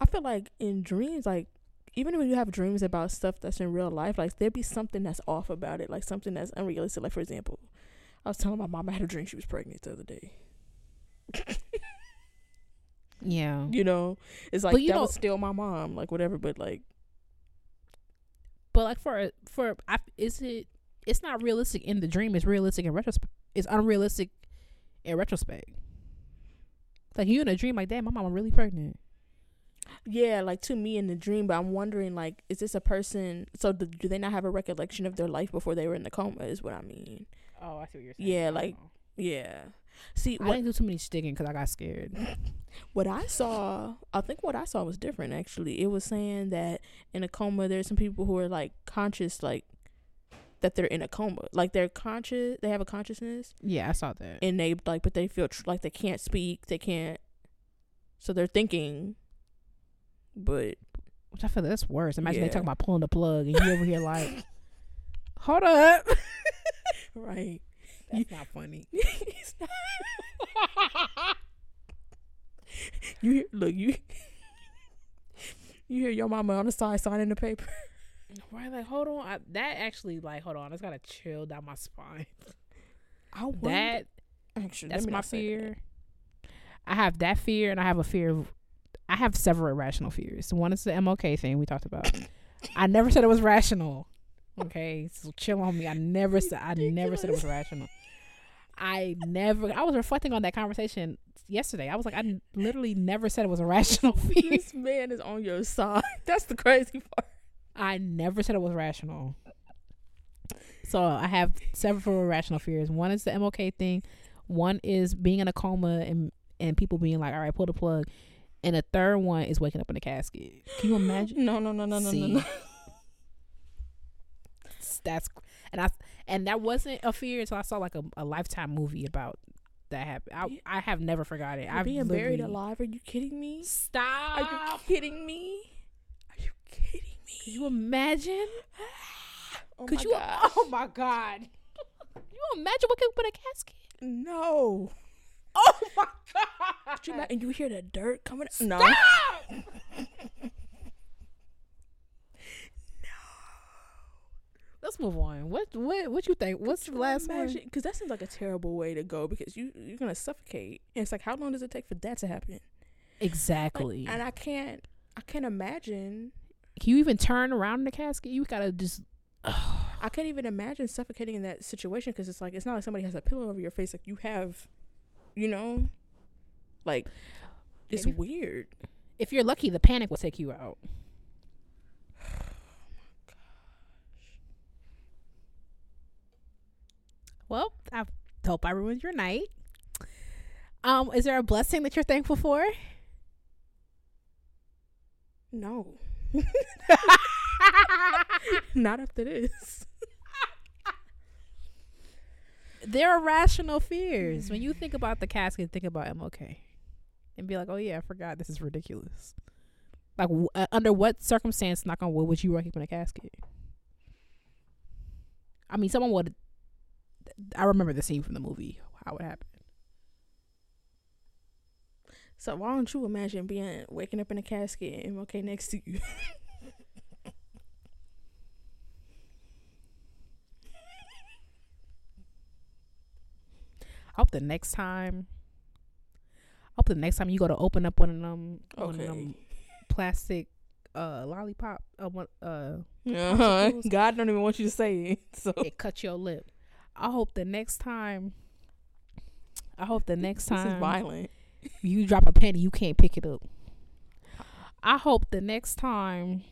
I feel like in dreams, like even when you have dreams about stuff that's in real life, like there'd be something that's off about it, like something that's unrealistic. Like for example, I was telling my mom I had a dream she was pregnant the other day. yeah You know, it's like But you that was still my mom, like whatever. But like, But like for for I, is it? It's not realistic in the dream. It's realistic in retrospect. It's unrealistic in retrospect. Like you in a dream, like damn, my mama really pregnant. Yeah, like to me in the dream. But I'm wondering, like, is this a person? So do, do they not have a recollection of their life before they were in the coma? Is what I mean. Oh, I see what you're saying. Yeah, like- oh. Yeah. See, I didn't do too many sticking because I got scared. What I saw, I think what I saw was different actually. It was saying that in a coma, there's some people who are like conscious, like that they're in a coma, like they're conscious, they have a consciousness, yeah, I saw that. and they like, but they feel tr- like they can't speak, they can't, so they're thinking, but Which I feel that's worse. Imagine they Yeah. talking about pulling the plug and you over here like, hold up. right, That's not funny. Not- You hear, look you. You hear your mama on the side signing the paper. Right, like hold on. I, that actually, like, hold on. It's gotta chill down my spine. I wonder- That actually that's my say that. fear. I have that fear, and I have a fear of. I have several irrational fears. One is the MLK thing we talked about. I never said it was rational. Okay, so chill on me. I never said. I never said it was rational. I never. I was reflecting on that conversation yesterday. I was like, I n- literally never said it was a rational fear. This man is on your side. That's the crazy part. I never said it was rational. So I have several irrational fears. One is the MLK thing. One is being in a coma and and people being like, "All right, pull the plug." And the third one is waking up in a casket. Can you imagine? No, no, no, no, no, See. no, no. That's and I and that wasn't a fear until I saw like a, a lifetime movie about that happen. I I have never forgot it. You're I've being buried alive. Are you kidding me? Stop. Are you kidding me? Are you kidding me? Could you imagine? Oh Could my you? Oh gosh. Oh my god! you imagine waking up in a casket? No. Oh my god! You ima- and you hear the dirt coming? No. Let's move on. What what what you think? What's the last one? Because that seems like a terrible way to go. Because you you're gonna suffocate. And it's like, how long does it take for that to happen? Like, Exactly. and I can't. I can't imagine. Can you even turn around in the casket? You gotta just. I can't even imagine suffocating in that situation because it's like it's not like somebody has a pillow over your face. Like you have, you know, like it's Maybe- weird. If you're lucky, the panic will take you out. Well, I hope I ruined your night. Um, is there a blessing that you're thankful for? No, not after this. There are rational fears. When you think about the casket, think about MLK, and be like, "Oh yeah, I forgot. This is ridiculous." Like, w- uh, under what circumstance, knock on wood, would you wake up in a casket? I mean, someone would. I remember the scene from the movie. How it happened. So why don't you imagine being waking up in a casket and MLK next to you? I hope the next time. I hope the next time you go to open up one of them, one of them plastic uh lollipop, uh, uh Uh-huh. God don't even want you to say it. So it cut your lip. I hope the next time. I hope the next this is time violent. you drop a penny, you can't pick it up. I hope the next time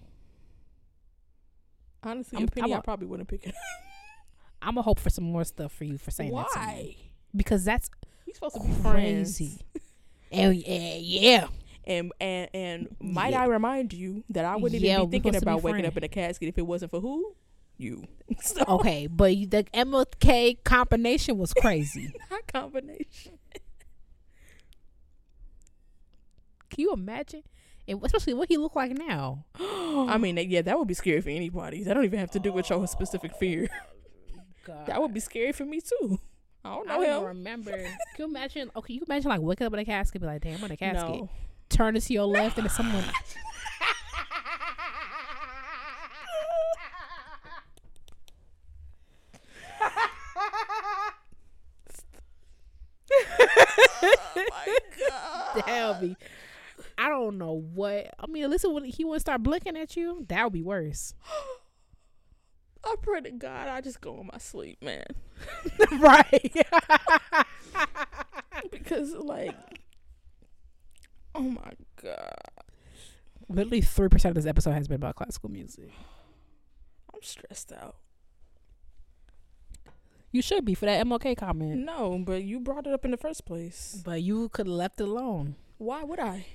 Honestly, I'm- a penny I'm I a- probably wouldn't pick it. I'm gonna hope for some more stuff for you for saying that to Why? me because that's We supposed to be crazy. and yeah, yeah, And and and might Yeah. I remind you that I wouldn't Yeah, even be thinking to be about waking up in a casket if it wasn't for who? You. So okay, but you- the MLK combination was crazy. that combination. Can you imagine? And especially what he look like now. I mean, yeah, that would be scary for anybody. That don't even have to do with your specific fear. God. That would be scary for me too. I don't know I don't him. remember. Can you imagine? Okay, you can imagine like waking up in a casket, be like, "Damn, I'm in a casket." No. Turn to your left, and it's someone. That would be. I don't know what. I mean, listen, when he would start blinking at you, that would be worse. I pray to God I just go in my sleep, man. right. Because like Oh my god. Literally, three percent of this episode has been about classical music. I'm stressed out. You should be for that MLK comment, No, but you brought it up in the first place. but you could have left it alone Why would I?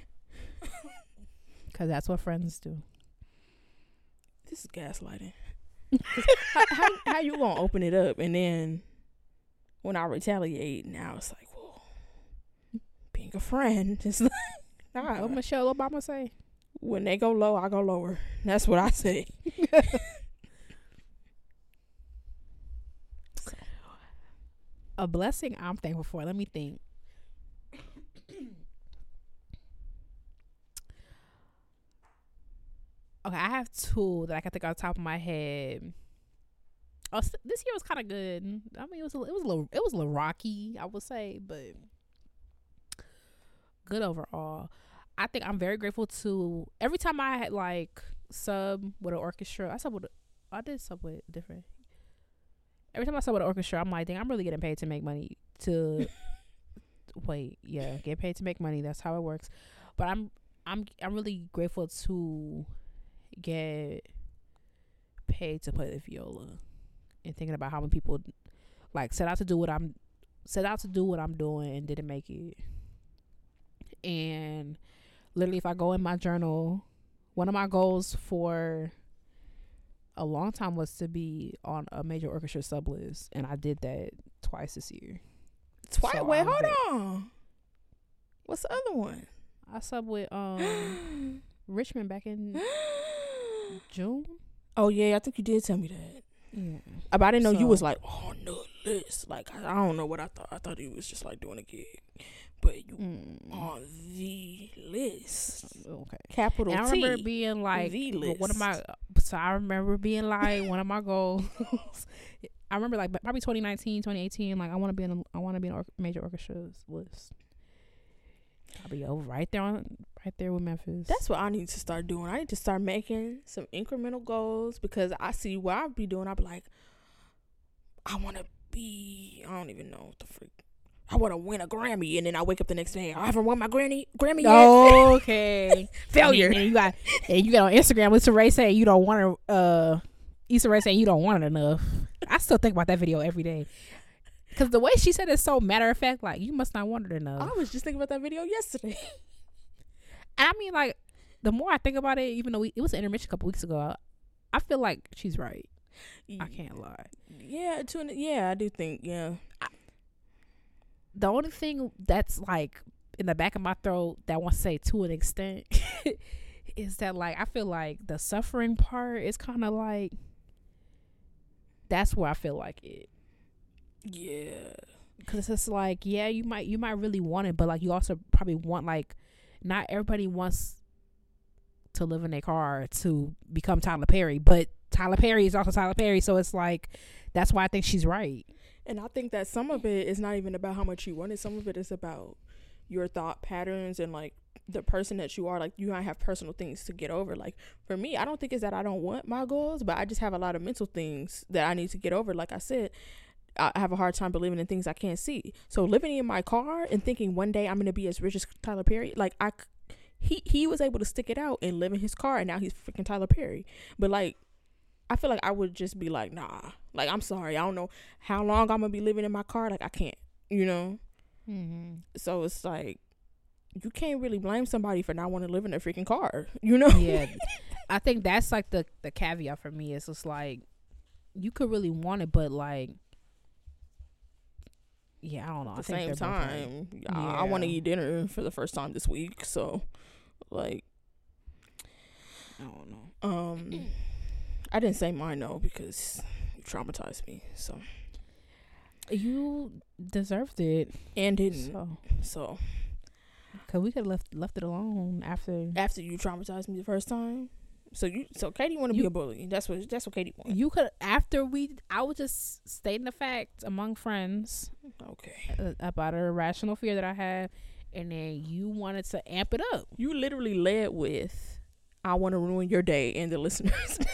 because that's what friends do. This is gaslighting. How, how, how you gonna open it up and then when I retaliate, now it's like, well, being a friend, it's like, nah. What Michelle Obama say? when they go low, I go lower. That's what I say. A blessing I'm thankful for. Let me think. Okay, I have two that I can think off the top of my head. Oh, this year was kind of good. I mean, it was a, it was a little it was a little rocky, I would say, but good overall. I think I'm very grateful to every time I had like sub with an orchestra. I sub with a, I did sub with different. Every time I sub with an orchestra, I'm like, dang, I'm really getting paid to make money. To wait, yeah, get paid to make money. That's how it works. But I'm I'm I'm really grateful to get paid to play the viola and thinking about how many people like set out to do what I'm set out to do what I'm doing and didn't make it. And literally if I go in my journal, one of my goals for a long time was to be on a major orchestra sub list and I did that twice this year. Twice. So Wait, I'm hold on. What's the other one? I sub with um Richmond back in June. oh yeah, I think you did tell me that. Yeah. But I didn't know you was like on the list. Like I, I don't know what I thought. I thought he was just like doing a gig, but you Mm. on the list. Okay. Capital And I T. remember being like the list. one of my. So I remember being like one of my goals. I remember like probably 2019, 2018. Like I want to be in. A, I want to be in a or- major orchestras list. I'll be over right there on right there with Memphis. That's what I need to start doing. I need to start making some incremental goals because I see what I'll be doing. I'll be like, I want to be. I don't even know what the freak. I want to win a Grammy, and then I wake up the next day. I haven't won my Grammy. Grammy yet. okay. Failure. And you got and you got on Instagram with Rae saying you don't want to. Uh, Issa Rae saying you don't want it enough. I still think about that video every day. Cause the way she said it's so matter of fact, like you must not want it enough. I was just thinking about that video yesterday. And I mean, like, the more I think about it, even though we, it was an intermission a couple weeks ago, I feel like she's right. I can't lie. Yeah, to an, yeah, I do think yeah. The only thing that's like in the back of my throat that wants to say to an extent is that like I feel like the suffering part is kind of like that's where I feel like it Yeah. because it's like yeah you might you might really want it but like you also probably want like not everybody wants to live in a car to become Tyler Perry but Tyler Perry is also Tyler Perry so it's like that's why I think she's right And I think that some of it is not even about how much you want it. Some of it is about your thought patterns and like the person that you are. Like you might have personal things to get over. Like for me, I don't think it's that I don't want my goals, but I just have a lot of mental things that I need to get over. Like I said, I have a hard time believing in things I can't see. So living in my car and thinking one day I'm gonna be as rich as Tyler Perry, like I, he he was able to stick it out and live in his car, and now he's freaking Tyler Perry. But like I feel like I would just be like, nah. Like, I'm sorry. I don't know how long I'm going to be living in my car. Like, I can't, you know? mm-hmm. So it's like, you can't really blame somebody for not wanting to live in a freaking car, you know? yeah I think that's like the the caveat for me it's just like you could really want it but like yeah I don't know At the same time, I, I want to eat dinner for the first time this week. So, like, I don't know um, I didn't say mine, though, because you traumatized me. So, you deserved it and didn't. so So, Cause we could have left left it alone after after you traumatized me the first time. So you, so Katie want to be a bully. That's what that's what Katie wants. you could after we I was just stating the fact among friends Okay. uh, about a irrational fear that I had, and then you wanted to amp it up. You literally led with, "I want to ruin your day," and the listeners.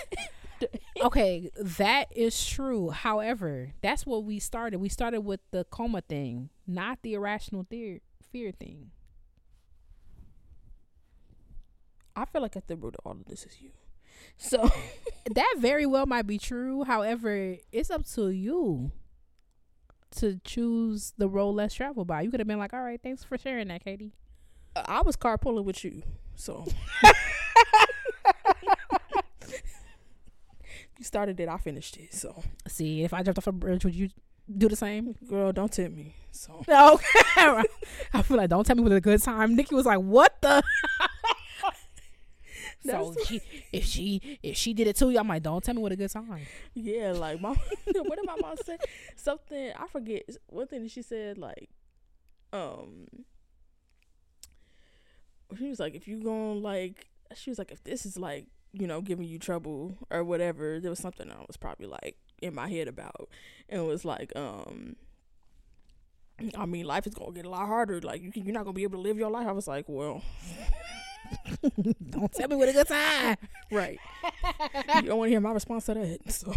Okay, that is true. However, that's what we started. We started with the coma thing, not the irrational fear fear thing. I feel like at the root of all of this is you. So That very well might be true. However, it's up to you to choose the road less traveled by. You could have been like, "All right, thanks for sharing that, Katie." I was carpooling with you. So you started it, I finished it. So See, if I jumped off a bridge, would you do the same? girl, don't tempt me. So No. I feel like don't tell me with a good time. Nikki was like, "What the?" So she, if she if she did it to you, I'm like, "Don't tell me what a good time." yeah, like my what did my mom say? Something I forget. One thing she said like, um, she was like, if you going to, like, she was like, if this is like you know, giving you trouble or whatever, there was something I was probably like in my head about. And it was like, um, I mean, life is gonna get a lot harder. Like you, can- you're not gonna be able to live your life. I was like, well, Don't tell me what a good time. right. you don't want to hear my response to that. So,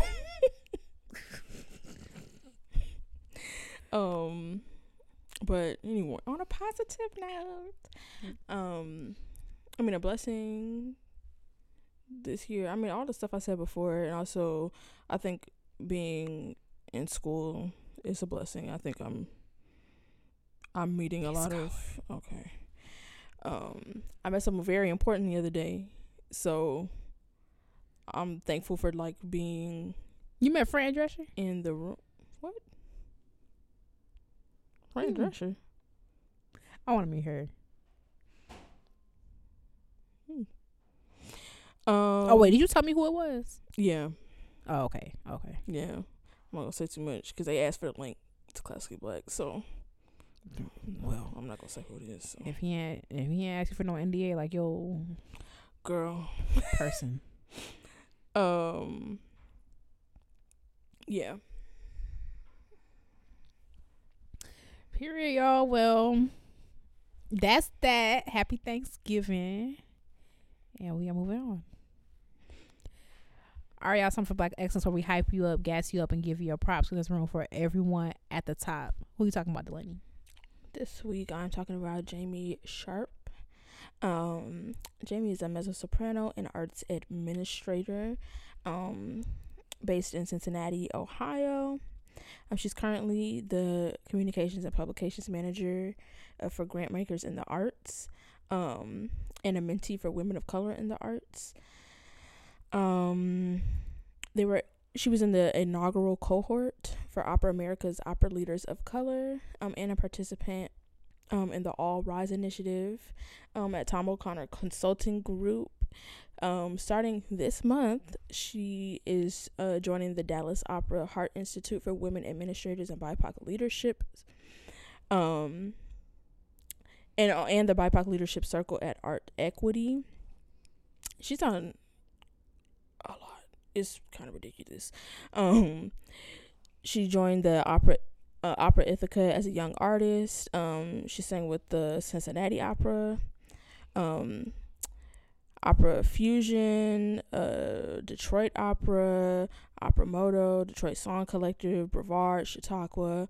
um, but anyway, on a positive note, um, I mean, a blessing this year. I mean, all the stuff I said before, and also, I think being in school is a blessing. I think I'm, I'm meeting a lot of okay. Um, I met someone very important the other day, so I'm thankful for like being You met Fran Drescher? in the room. What? Fran Hmm. Drescher. I want to meet her. Um, oh wait, did you tell me who it was? Yeah, Oh okay, okay. yeah. I'm not gonna say too much because they asked for the link to Classically Black. So, well, I'm not gonna say who it is. So. If he ain't if he ain't asking for no NDA, like yo Girl. person. Um. Yeah. Period, y'all. Well, that's that. Happy Thanksgiving. And we are moving on. All right, y'all. Something for Black Excellence where we hype you up, gas you up, and give you your props. So there's room for everyone at the top. Who are you talking about, Delaney? This week I'm talking about Jamie Sharp. Um, Jamie is a mezzo soprano and arts administrator, um, based in Cincinnati, Ohio. Um, she's currently the communications and publications manager uh, for grant makers in the arts, um, and a mentee for women of color in the arts. Um, they were she was in the inaugural cohort for Opera America's Opera Leaders of Color, um, and a participant um, in the All Rise initiative um, at Tom O'Connor Consulting Group. Um, starting this month, she is uh, joining the Dallas Opera Hart Institute for Women Administrators and BIPOC Leadership, um, and uh, and the BIPOC Leadership Circle at ArtEquity. She's on It's kind of ridiculous. Um, she joined the opera uh, Opera Ithaca as a young artist. Um, she sang with the Cincinnati Opera, um, Opera Fusion, uh, Detroit Opera, Opera MODO, Detroit Song Collective, Brevard, Chautauqua,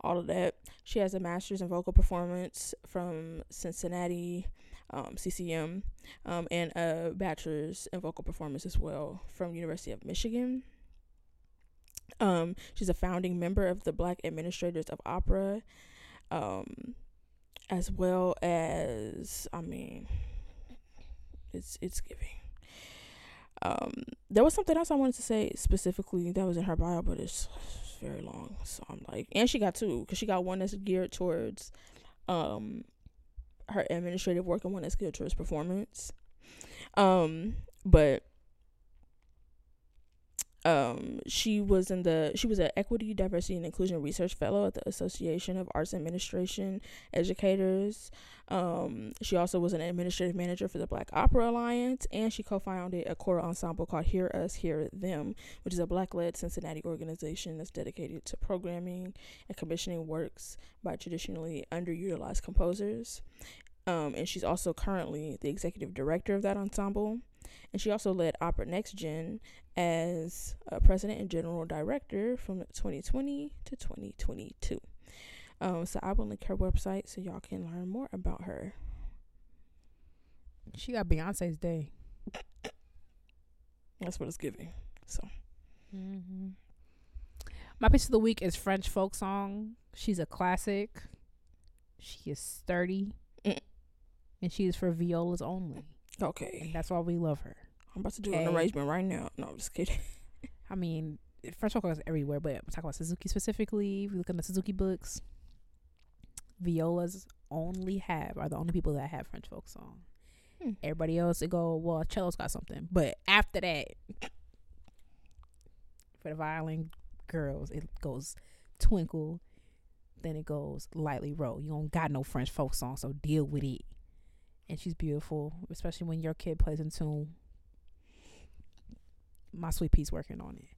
all of that. She has a master's in vocal performance from Cincinnati um, CCM, um, and a bachelor's in vocal performance as well from University of Michigan. Um, she's a founding member of the Black Administrators of Opera, um, as well as I mean, it's it's giving. Um, there was something else I wanted to say specifically that was in her bio, but it's, very long. So I'm like, and she got two because she got one that's geared towards, um, her administrative work and one that's geared towards performance. Um, but um she was in the she was an equity diversity and inclusion research fellow at the association of arts administration educators. Um she also was an administrative manager for the black opera alliance and she co-founded a choral ensemble called hear us hear them which is a black-led cincinnati organization that's dedicated to programming and commissioning works by traditionally underutilized composers um and she's also currently the executive director of that ensemble and she also led Opera Next Gen as uh, president and general director from 2020 to 2022. Um, so I will link her website so y'all can learn more about her. She got Beyonce's day. That's what it's giving. So Mm-hmm. My piece of the week is French folk song. She's a classic. She is sturdy. And she is for violas only. okay, And that's why we love her. I'm about to do an arrangement right now. No, I'm just kidding. I mean, French folk is everywhere, but I'm talking about Suzuki specifically. If you look in the Suzuki books, violas only have are the only people that have French folk song. Hmm. Everybody else, they go well, cello's got something, but after that, for the violin girls, it goes twinkle, then it goes Lightly Row. You don't got no French folk song, so deal with it. And she's beautiful, especially when your kid plays in tune. my sweet pea's working on it.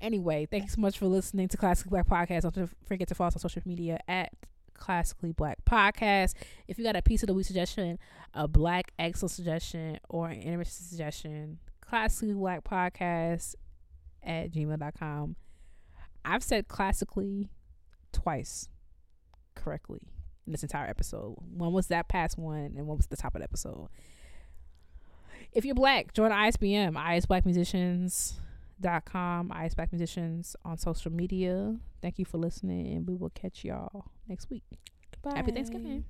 Anyway, thank you so much for listening to Classically Black Podcast. Don't forget to follow us on social media at Classically Black Podcast. If you got a piece of the week suggestion, a black excellent suggestion, or an interesting suggestion, Classically Black Podcast at gmail.com. I've said classically twice correctly in this entire episode. One was that past one, and one was the top of the episode. If you're black, join ISBM, ISBlackMusicians.com, IS Black Musicians on social media. Thank you for listening, and we will catch y'all next week. Goodbye. Happy Thanksgiving.